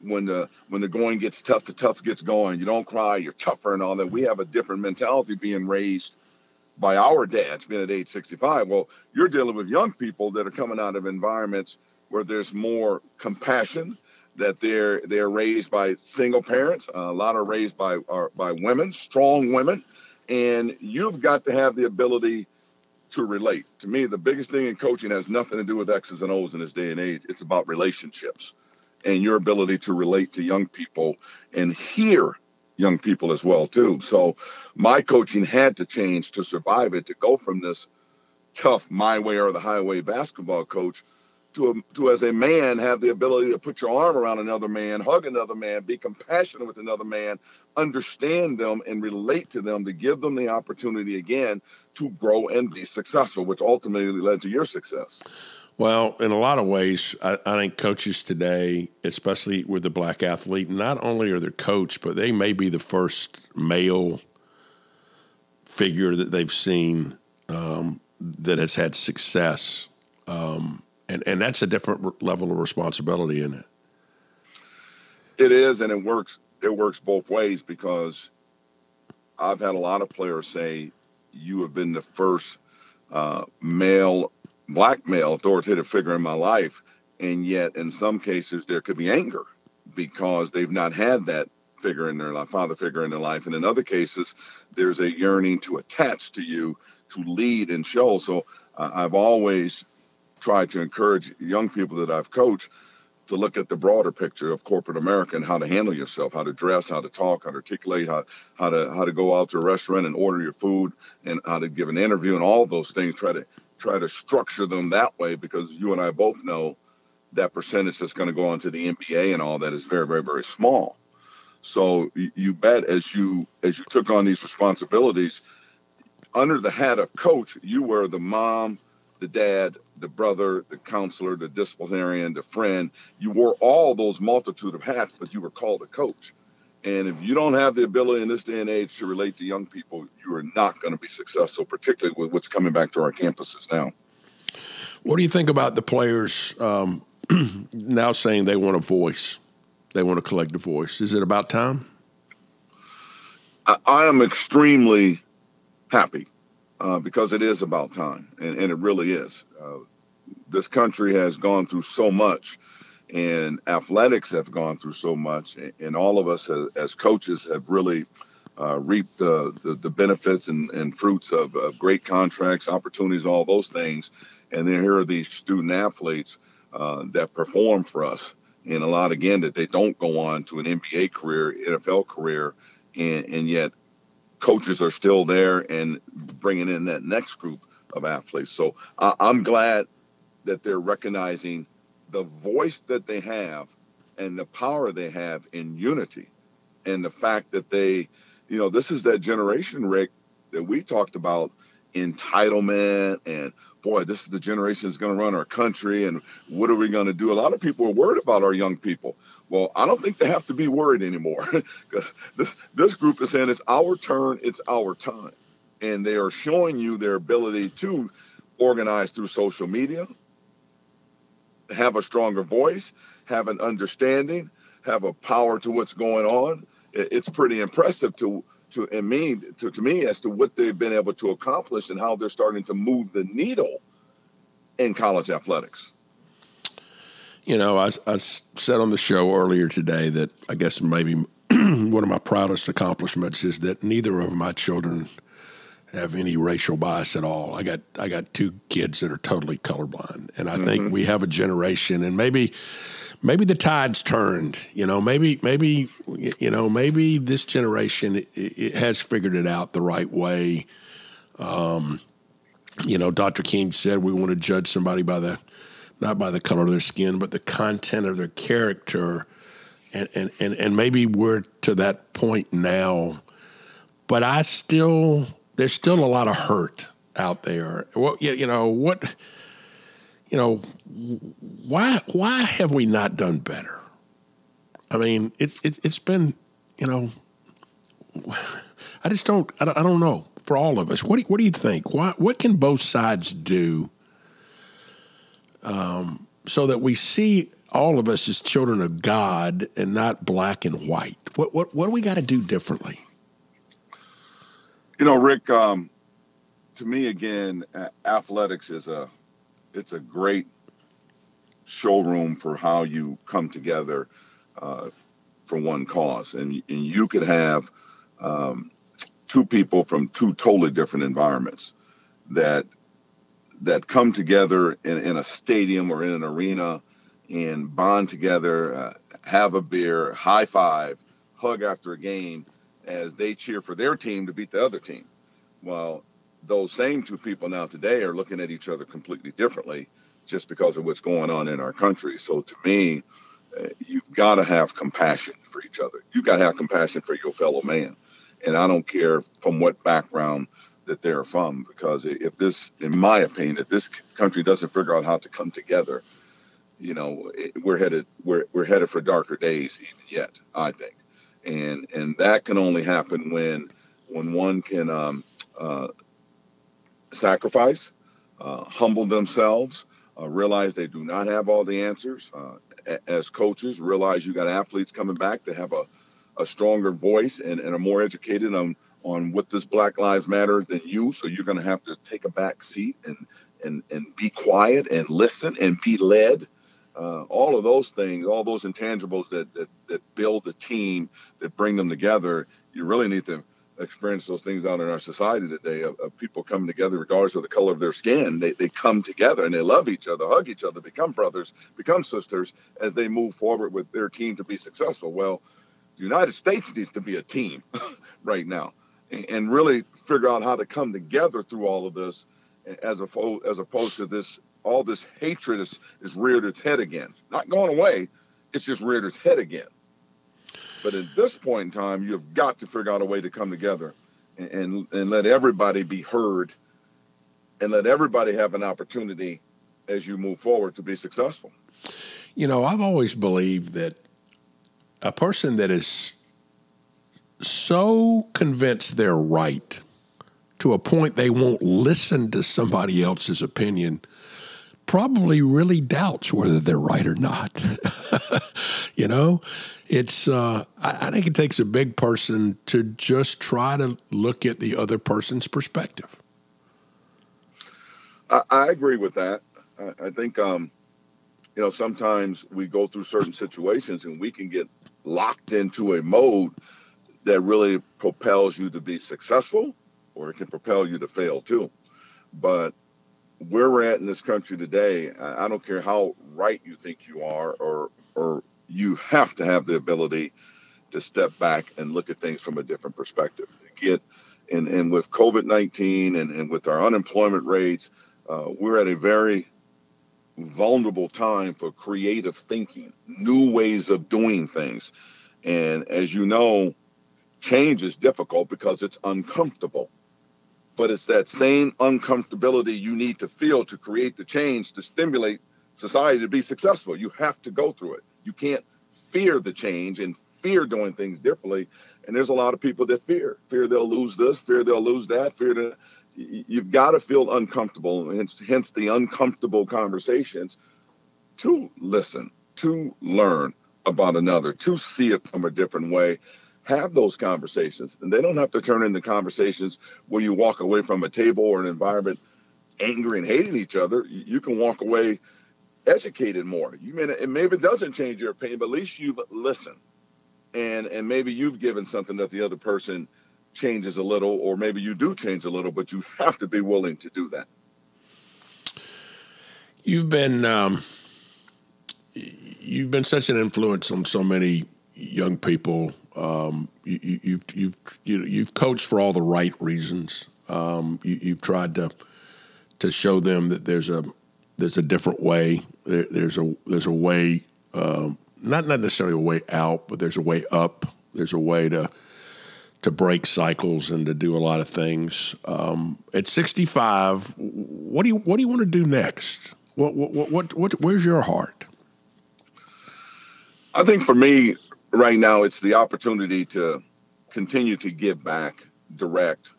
when the when the going gets tough, the tough gets going. You don't cry, you're tougher and all that. We have a different mentality being raised by our dads being at age 65. Well, you're dealing with young people that are coming out of environments where there's more compassion, that they're they're raised by single parents. Uh, a lot are raised by are, by women, strong women, and you've got to have the ability to relate. To me, the biggest thing in coaching has nothing to do with X's and O's in this day and age. It's about relationships and your ability to relate to young people and hear young people as well too. So my coaching had to change to survive it to go from this tough my way or the highway basketball coach to a, to as a man have the ability to put your arm around another man, hug another man, be compassionate with another man, understand them and relate to them to give them the opportunity again to grow and be successful, which ultimately led to your success. Well, in a lot of ways, I, I, think coaches today, especially with the black athlete, not only are they coached, but they may be the first male figure that they've seen um, that has had success. Um, and, and that's a different level of responsibility in it. It is, and it works. It works both ways because I've had a lot of players say, "You have been the first uh, male black male authoritative figure in my life. And yet, in some cases, there could be anger because they've not had that figure in their life, father figure in their life. And in other cases, there's a yearning to attach to you, to lead and show. So uh, I've always tried to encourage young people that I've coached to look at the broader picture of corporate America and how to handle yourself, how to dress, how to talk, how to articulate, how, how to how to go out to a restaurant and order your food, and how to give an interview, and all those things. Try to try to structure them that way because you and I both know that percentage that's going to go on to the NBA and all that is very, very, very small. So you, bet as you as you took on these responsibilities, under the hat of coach, you were the mom, the dad, the brother, the counselor, the disciplinarian, the friend. You wore all those multitude of hats, but you were called a coach. And if you don't have the ability in this day and age to relate to young people, you are not going to be successful, particularly with what's coming back to our campuses now. What do you think about the players um, now saying they want a voice? They want a collective voice. Is it about time? I, I am extremely happy uh, because it is about time, and, and it really is. Uh, this country has gone through so much, and athletics have gone through so much, and all of us as, coaches have really uh, reaped the, the, the, benefits and, and fruits of, of, great contracts, opportunities, all those things. And then here are these student athletes uh, that perform for us. And a lot, again, that they don't go on to an NBA career, NFL career, and, and yet coaches are still there and bringing in that next group of athletes. So I, I'm glad that they're recognizing the voice that they have and the power they have in unity and the fact that they, you know, this is that generation, Rick, that we talked about entitlement and boy, this is the generation that's going to run our country and what are we going to do? A lot of people are worried about our young people. Well, I don't think they have to be worried anymore because this this group is saying it's our turn, it's our time, and they are showing you their ability to organize through social media, have a stronger voice, have an understanding, have a power to what's going on. It's pretty impressive to to and me to, to me as to what they've been able to accomplish and how they're starting to move the needle in college athletics. You know, I, I said on the show earlier today that I guess maybe one of my proudest accomplishments is that neither of my children have any racial bias at all. I got I got two kids that are totally colorblind, and I mm-hmm. think we have a generation, and maybe maybe the tide's turned. You know, maybe maybe you know maybe this generation it, it has figured it out the right way. Um, you know, Dr. King said we want to judge somebody by the not by the color of their skin, but the content of their character. And, and, and, and maybe we're to that point now, but I still, there's still a lot of hurt out there. Well, you know, what, you know, why, why have we not done better? I mean, it's, it, it's been, you know, I just don't, I don't, I don't know for all of us. What do, what do you think? Why, what can both sides do um, so that we see all of us as children of God and not black and white? What what what do we got to do differently? You know, Rick. Um, to me, again, athletics is a it's a great showroom for how you come together uh, for one cause, and and you could have um, two people from two totally different environments that that come together in, in a stadium or in an arena and bond together, uh, have a beer, high five, hug after a game as they cheer for their team to beat the other team. Well, those same two people now today are looking at each other completely differently just because of what's going on in our country. So to me, uh, you've got to have compassion for each other. You've got to have compassion for your fellow man. And I don't care from what background that they're from because if this in my opinion if this country doesn't figure out how to come together you know we're headed we're, we're headed for darker days even yet i think and and that can only happen when when one can um, uh, sacrifice uh, humble themselves uh, realize they do not have all the answers uh, as coaches realize you got athletes coming back to have a, a stronger voice and, and are more educated on on what this Black Lives Matter than you. So you're going to have to take a back seat and and and be quiet and listen and be led. Uh, all of those things, all those intangibles that, that that build the team, that bring them together. You really need to experience those things out in our society today of, of, people coming together regardless of the color of their skin they, they come together and they love each other hug each other become brothers become sisters as they move forward with their team to be successful well the united states needs to be a team right now and really figure out how to come together through all of this as opposed as opposed to this all this hatred is, is reared its head again. Not going away, it's just reared its head again. But at this point in time, you've got to figure out a way to come together and, and, and let everybody be heard and let everybody have an opportunity as you move forward to be successful. You know, I've always believed that a person that is so convinced they're right to a point they won't listen to somebody else's opinion probably really doubts whether they're right or not. you know, it's uh, I, I, think it takes a big person to just try to look at the other person's perspective. I, I agree with that. I, I think um, you know sometimes we go through certain situations and we can get locked into a mode that really propels you to be successful, or it can propel you to fail too. But where we're at in this country today, I don't care how right you think you are, or or you have to have the ability to step back and look at things from a different perspective. Get and and with COVID nineteen and and with our unemployment rates, uh, we're at a very vulnerable time for creative thinking, new ways of doing things, and as you know, change is difficult because it's uncomfortable but it's that same uncomfortability you need to feel to create the change to stimulate society to be successful. You have to go through it. You can't fear the change and fear doing things differently. And there's a lot of people that fear, fear they'll lose this, fear they'll lose that, fear that you've got to feel uncomfortable. Hence, hence the uncomfortable conversations to listen, to learn about another, to see it from a different way have those conversations. And they don't have to turn into conversations where you walk away from a table or an environment angry and hating each other. You can walk away educated more. You may it maybe doesn't change your opinion, but at least you've listened. And and maybe you've given something that the other person changes a little, or maybe you do change a little, but you have to be willing to do that. You've been um, you've been such an influence on so many young people um, you, you've you've you know, you've coached for all the right reasons. Um, you, have tried to to show them that there's a there's a different way. There, there's a there's a way, um, not not necessarily a way out, but there's a way up. There's a way to to break cycles and to do a lot of things. Um, at 65, what do you what do you want to do next? What what what, what where's your heart? I think for me, right now it's the opportunity to continue to give back direct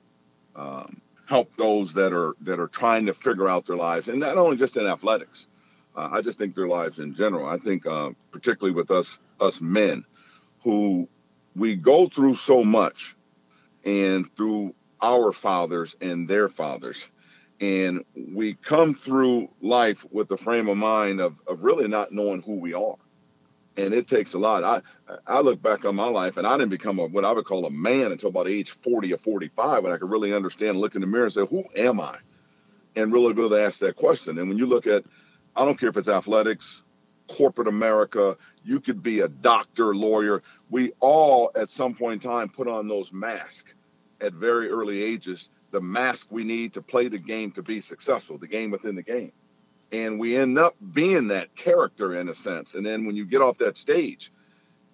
um, help those that are that are trying to figure out their lives and not only just in athletics. Uh, i just think their lives in general. I think uh, particularly with us us men who we go through so much and through our fathers and their fathers. And we come through life with the frame of mind of, of really not knowing who we are and it takes a lot. I I look back on my life, and I didn't become a, what I would call a man until about age 40 or 45, when I could really understand, look in the mirror, and say, "Who am I?" and really be able to ask that question. And when you look at, I don't care if it's athletics, corporate America, you could be a doctor, lawyer. We all, at some point in time, put on those masks at very early ages. The mask we need to play the game to be successful, the game within the game and we end up being that character in a sense. And then when you get off that stage,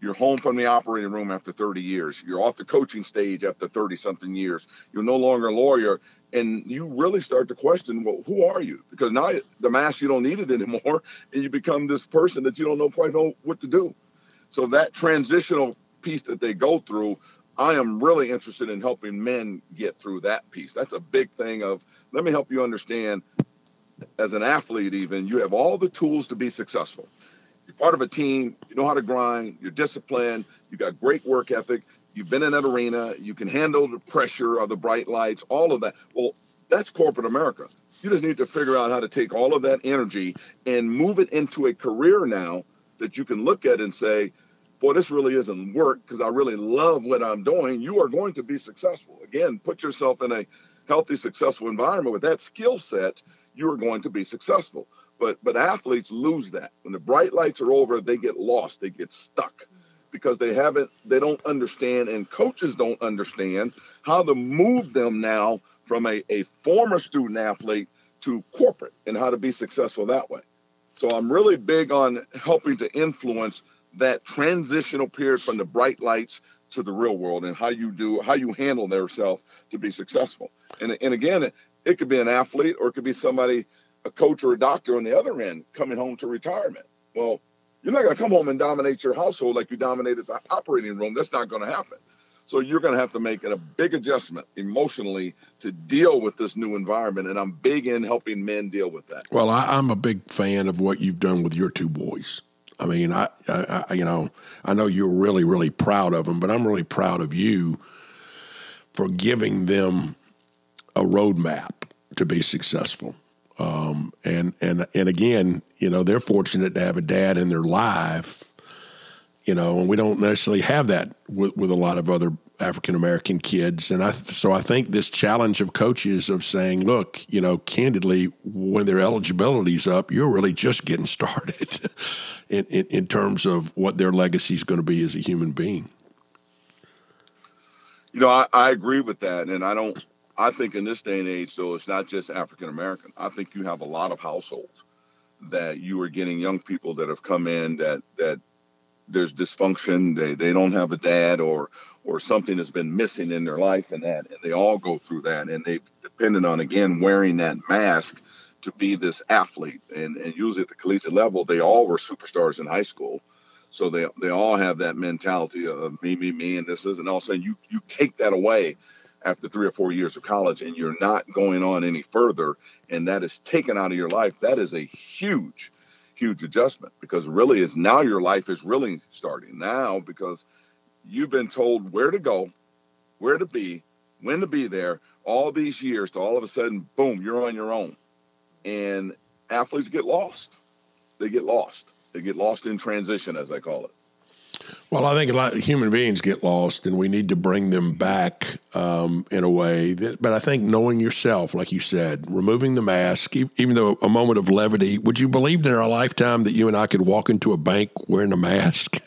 you're home from the operating room after 30 years. You're off the coaching stage after 30 something years. You're no longer a lawyer. And you really start to question, well, who are you? Because now the mask, you don't need it anymore. And you become this person that you don't know quite know what to do. So that transitional piece that they go through, I am really interested in helping men get through that piece. That's a big thing of, let me help you understand as an athlete, even, you have all the tools to be successful. You're part of a team, you know how to grind, you're disciplined, you got great work ethic, you've been in that arena, you can handle the pressure of the bright lights, all of that. Well, that's corporate America. You just need to figure out how to take all of that energy and move it into a career now that you can look at and say, boy, this really isn't work because I really love what I'm doing. You are going to be successful. Again, put yourself in a healthy, successful environment with that skill set you are going to be successful. But but athletes lose that. When the bright lights are over, they get lost, they get stuck because they haven't they don't understand and coaches don't understand how to move them now from a, a former student athlete to corporate and how to be successful that way. So I'm really big on helping to influence that transitional period from the bright lights to the real world and how you do how you handle yourself to be successful. And and again, it, could be an athlete or it could be somebody, a coach or a doctor on the other end coming home to retirement. Well, you're not going to come home and dominate your household like you dominated the operating room. That's not going to happen. So you're going to have to make a big adjustment emotionally to deal with this new environment. And I'm big in helping men deal with that. Well, I, am a big fan of what you've done with your two boys. I mean, I, I, I, you know, I know you're really, really proud of them, but I'm really proud of you for giving them a roadmap to be successful. Um, and and and again, you know, they're fortunate to have a dad in their life you know, and we don't necessarily have that with, with a lot of other African American kids. And I, so I think this challenge of coaches of saying, look, you know, candidly, when their eligibility's up, you're really just getting started in, in, in terms of what their legacy is going to be as a human being. You know, I, I agree with that. And I don't, I think in this day and age, though, it's not just African American. I think you have a lot of households that you are getting young people that have come in that, that, there's dysfunction, they they don't have a dad or or something has been missing in their life and that and they all go through that and they've depended on again wearing that mask to be this athlete and and usually at the collegiate level they all were superstars in high school so they they all have that mentality of me me me and this is and all of a sudden you you take that away after three or four years of college and you're not going on any further and that is taken out of your life that is a huge huge adjustment because really is now your life is really starting now because you've been told where to go, where to be, when to be there all these years to all of a sudden, boom, you're on your own. And athletes get lost. They get lost. They get lost in transition, as I call it. Well, I think a lot of human beings get lost, and we need to bring them back um, in a way. That, but I think knowing yourself, like you said, removing the mask, even though a moment of levity, would you believe in our lifetime that you and I could walk into a bank wearing a mask?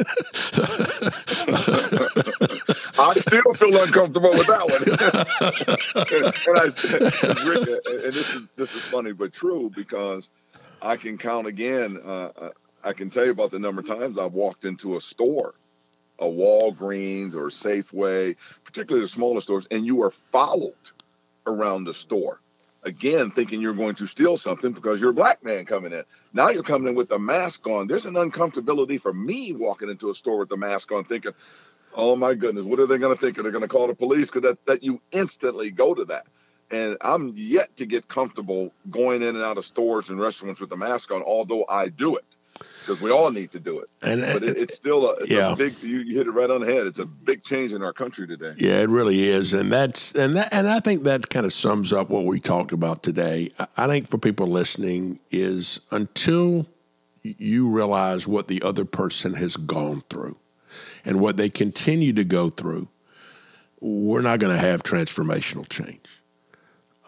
I still feel uncomfortable with that one. and, I, and this is this is funny but true because I can count again. Uh, uh I can tell you about the number of times I've walked into a store, a Walgreens or Safeway, particularly the smaller stores, and you are followed around the store. Again, thinking you're going to steal something because you're a black man coming in. Now you're coming in with the mask on. There's an uncomfortability for me walking into a store with the mask on, thinking, oh my goodness, what are they going to think? Are they going to call the police? Because that, that you instantly go to that. And I'm yet to get comfortable going in and out of stores and restaurants with the mask on, although I do it because we all need to do it. And but it, it's still a, it's yeah. a big. You, you, hit it right on the head. It's a big change in our country today. Yeah, it really is, and that's and that, and I think that kind of sums up what we talked about today. I think for people listening is until you realize what the other person has gone through and what they continue to go through, we're not going to have transformational change.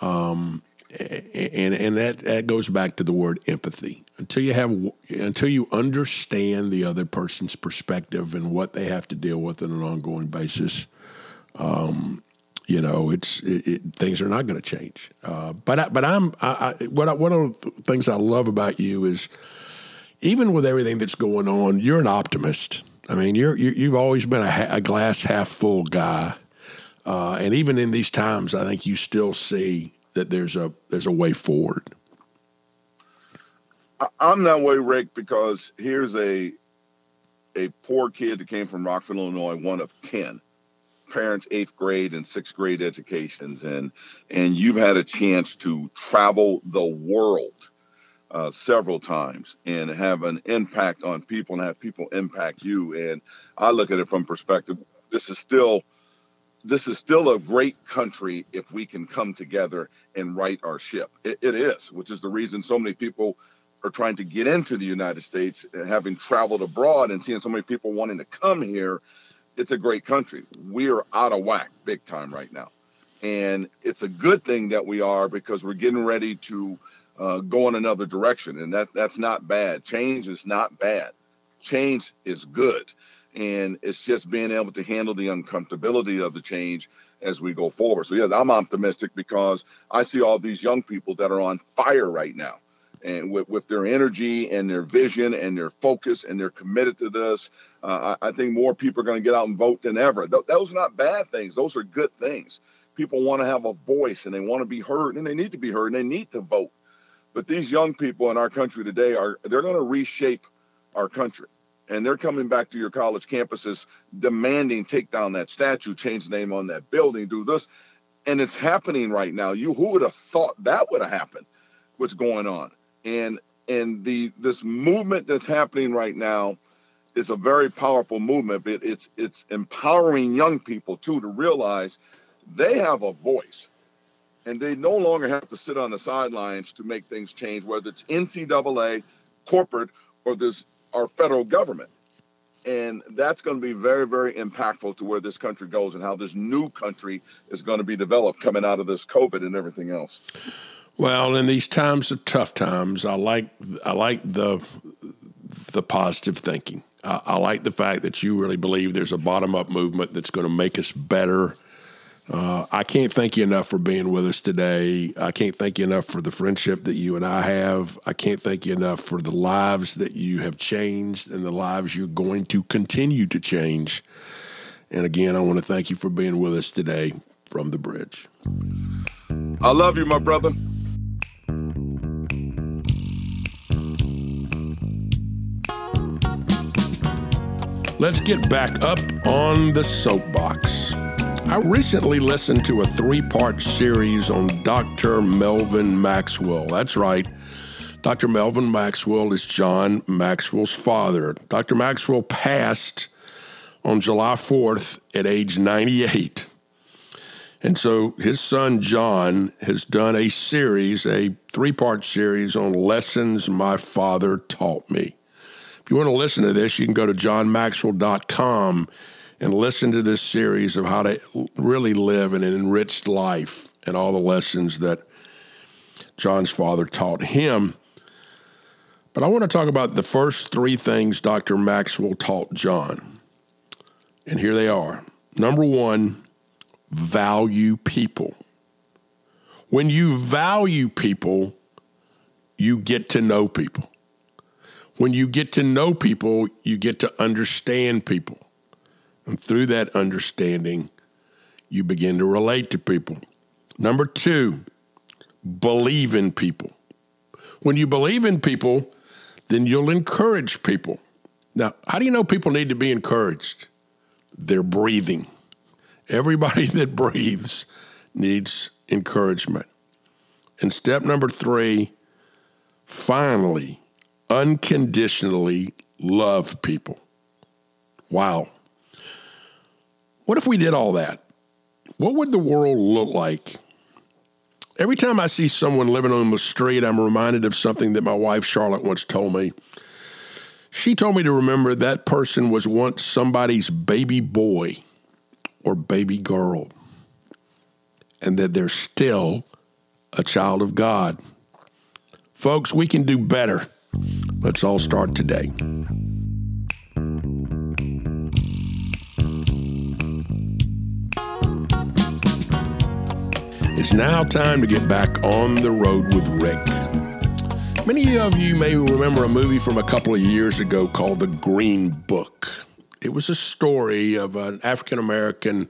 Um, and and that that goes back to the word empathy. Until you have until you understand the other person's perspective and what they have to deal with on an ongoing basis, um, you know, it's it, it, things are not going to change. Uh, but I, but I'm I, I, what I, one of the things I love about you is even with everything that's going on, you're an optimist. I mean, you're you, have always been a, a, glass half full guy, uh, and even in these times, I think you still see that there's a there's a way forward. I'm that way, Rick, because here's a a poor kid that came from Rockville, Illinois, one of ten parents, eighth grade and sixth grade educations, and and you've had a chance to travel the world uh, several times and have an impact on people and have people impact you. And I look at it from perspective. This is still this is still a great country if we can come together and right our ship. It, it is, which is the reason so many people are trying to get into the United States, having traveled abroad and seeing so many people wanting to come here. It's a great country. We are out of whack big time right now. And it's a good thing that we are because we're getting ready to uh, go in another direction. And that, that's not bad. Change is not bad. Change is good and it's just being able to handle the uncomfortability of the change as we go forward. So yeah, I'm optimistic because I see all these young people that are on fire right now. And with, with their energy and their vision and their focus and they're committed to this, uh, I, I, think more people are going to get out and vote than ever. Th- those are not bad things. Those are good things. People want to have a voice and they want to be heard and they need to be heard and they need to vote. But these young people in our country today are they're going to reshape our country and they're coming back to your college campuses demanding take down that statue, change the name on that building, do this. And it's happening right now. You who would have thought that would have happened? What's going on? And and the this movement that's happening right now is a very powerful movement. But it's it's empowering young people too to realize they have a voice. And they no longer have to sit on the sidelines to make things change, whether it's NCAA, corporate, or this our federal government. And that's going to be very, very impactful to where this country goes and how this new country is going to be developed coming out of this COVID and everything else. Well, in these times of tough times, I like I like the the positive thinking. I, I like the fact that you really believe there's a bottom up movement that's going to make us better uh, I can't thank you enough for being with us today. I can't thank you enough for the friendship that you and I have. I can't thank you enough for the lives that you have changed and the lives you're going to continue to change. And again, I want to thank you for being with us today from the bridge. I love you, my brother. Let's get back up on the soapbox. I recently listened to a three part series on Dr. Melvin Maxwell. That's right. Dr. Melvin Maxwell is John Maxwell's father. Dr. Maxwell passed on July 4th at age 98. And so his son John has done a series, a three part series on lessons my father taught me. If you want to listen to this, you can go to johnmaxwell.com and listen to this series of how to really live an enriched life and all the lessons that John's father taught him. But I want to talk about the first three things Dr. Maxwell taught John. And here they are. Number one, value people. When you value people, you get to know people. When you get to know people, you get to understand people. And through that understanding, you begin to relate to people. Number two, believe in people. When you believe in people, then you'll encourage people. Now, how do you know people need to be encouraged? They're breathing. Everybody that breathes needs encouragement. And step number three, finally, unconditionally love people. Wow. What if we did all that? What would the world look like? Every time I see someone living on the street, I'm reminded of something that my wife Charlotte once told me. She told me to remember that person was once somebody's baby boy or baby girl, and that they're still a child of God. Folks, we can do better. Let's all start today. It's now time to get back on the road with Rick. Many of you may remember a movie from a couple of years ago called The Green Book. It was a story of an African American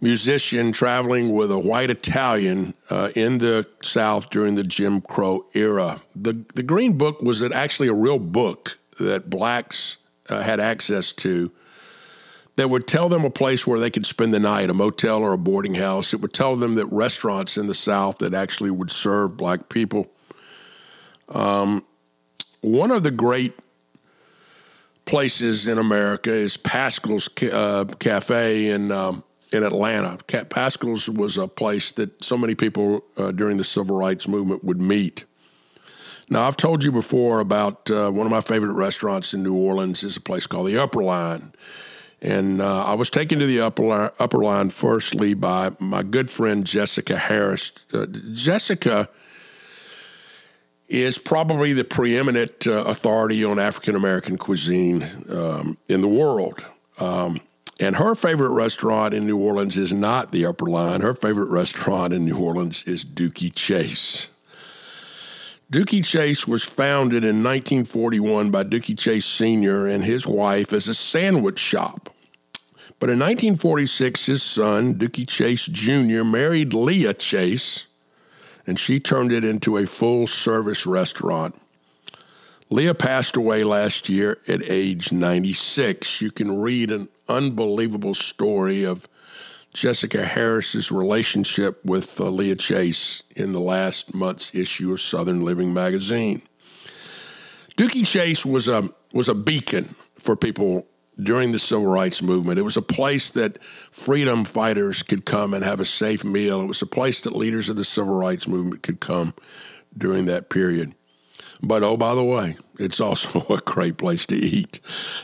musician traveling with a white Italian uh, in the South during the Jim Crow era. The, the Green Book was actually a real book that blacks uh, had access to that would tell them a place where they could spend the night, a motel or a boarding house. It would tell them that restaurants in the South that actually would serve black people. Um, one of the great places in America is Paschal's uh, Cafe in um, in Atlanta. Paschal's was a place that so many people uh, during the civil rights movement would meet. Now, I've told you before about uh, one of my favorite restaurants in New Orleans is a place called the Upper Line. And uh, I was taken to the upper line, upper line firstly by my good friend Jessica Harris. Uh, Jessica is probably the preeminent uh, authority on African American cuisine um, in the world. Um, And her favorite restaurant in New Orleans is not the Upper Line. Her favorite restaurant in New Orleans is Dooky Chase. Dooky Chase was founded in 1941 by Dooky Chase Sr. and his wife as a sandwich shop. But in 1946, his son, Dooky Chase Jr., married Leah Chase, and she turned it into a full service restaurant. Leah passed away last year at age 96. You can read an unbelievable story of Jessica Harris's relationship with uh, Leah Chase in the last month's issue of Southern Living magazine. Dooky Chase was a was a beacon for people during the civil rights movement. It was a place that freedom fighters could come and have a safe meal. It was a place that leaders of the civil rights movement could come during that period. But oh, by the way, it's also a great place to eat.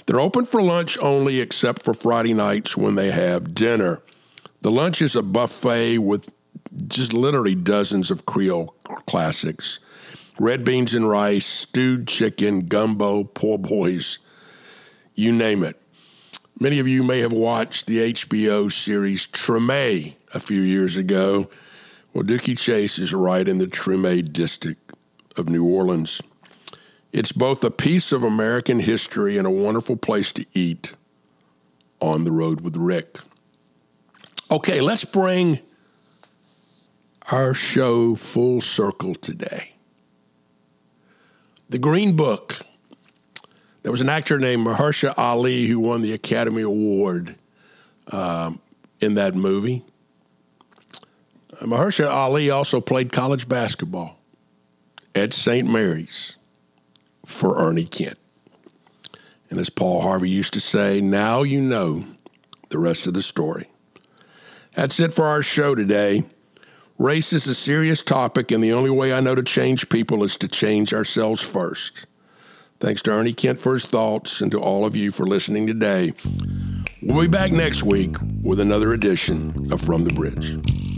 They're open for lunch only, except for Friday nights when they have dinner. The lunch is a buffet with just literally dozens of Creole classics red beans and rice, stewed chicken, gumbo, poor boys, you name it. Many of you may have watched the HBO series Treme a few years ago. Well, Dooky Chase is right in the Treme district of New Orleans. It's both a piece of American history and a wonderful place to eat on the road with Rick. Okay, let's bring our show full circle today. The Green Book there was an actor named Mahershala Ali who won the Academy Award um, in that movie. Uh, Mahershala Ali also played college basketball at St. Mary's for Ernie Kent. And as Paul Harvey used to say, now you know the rest of the story. That's it for our show today. Race is a serious topic, and the only way I know to change people is to change ourselves first. Thanks to Ernie Kent for his thoughts and to all of you for listening today. We'll be back next week with another edition of From the Bridge.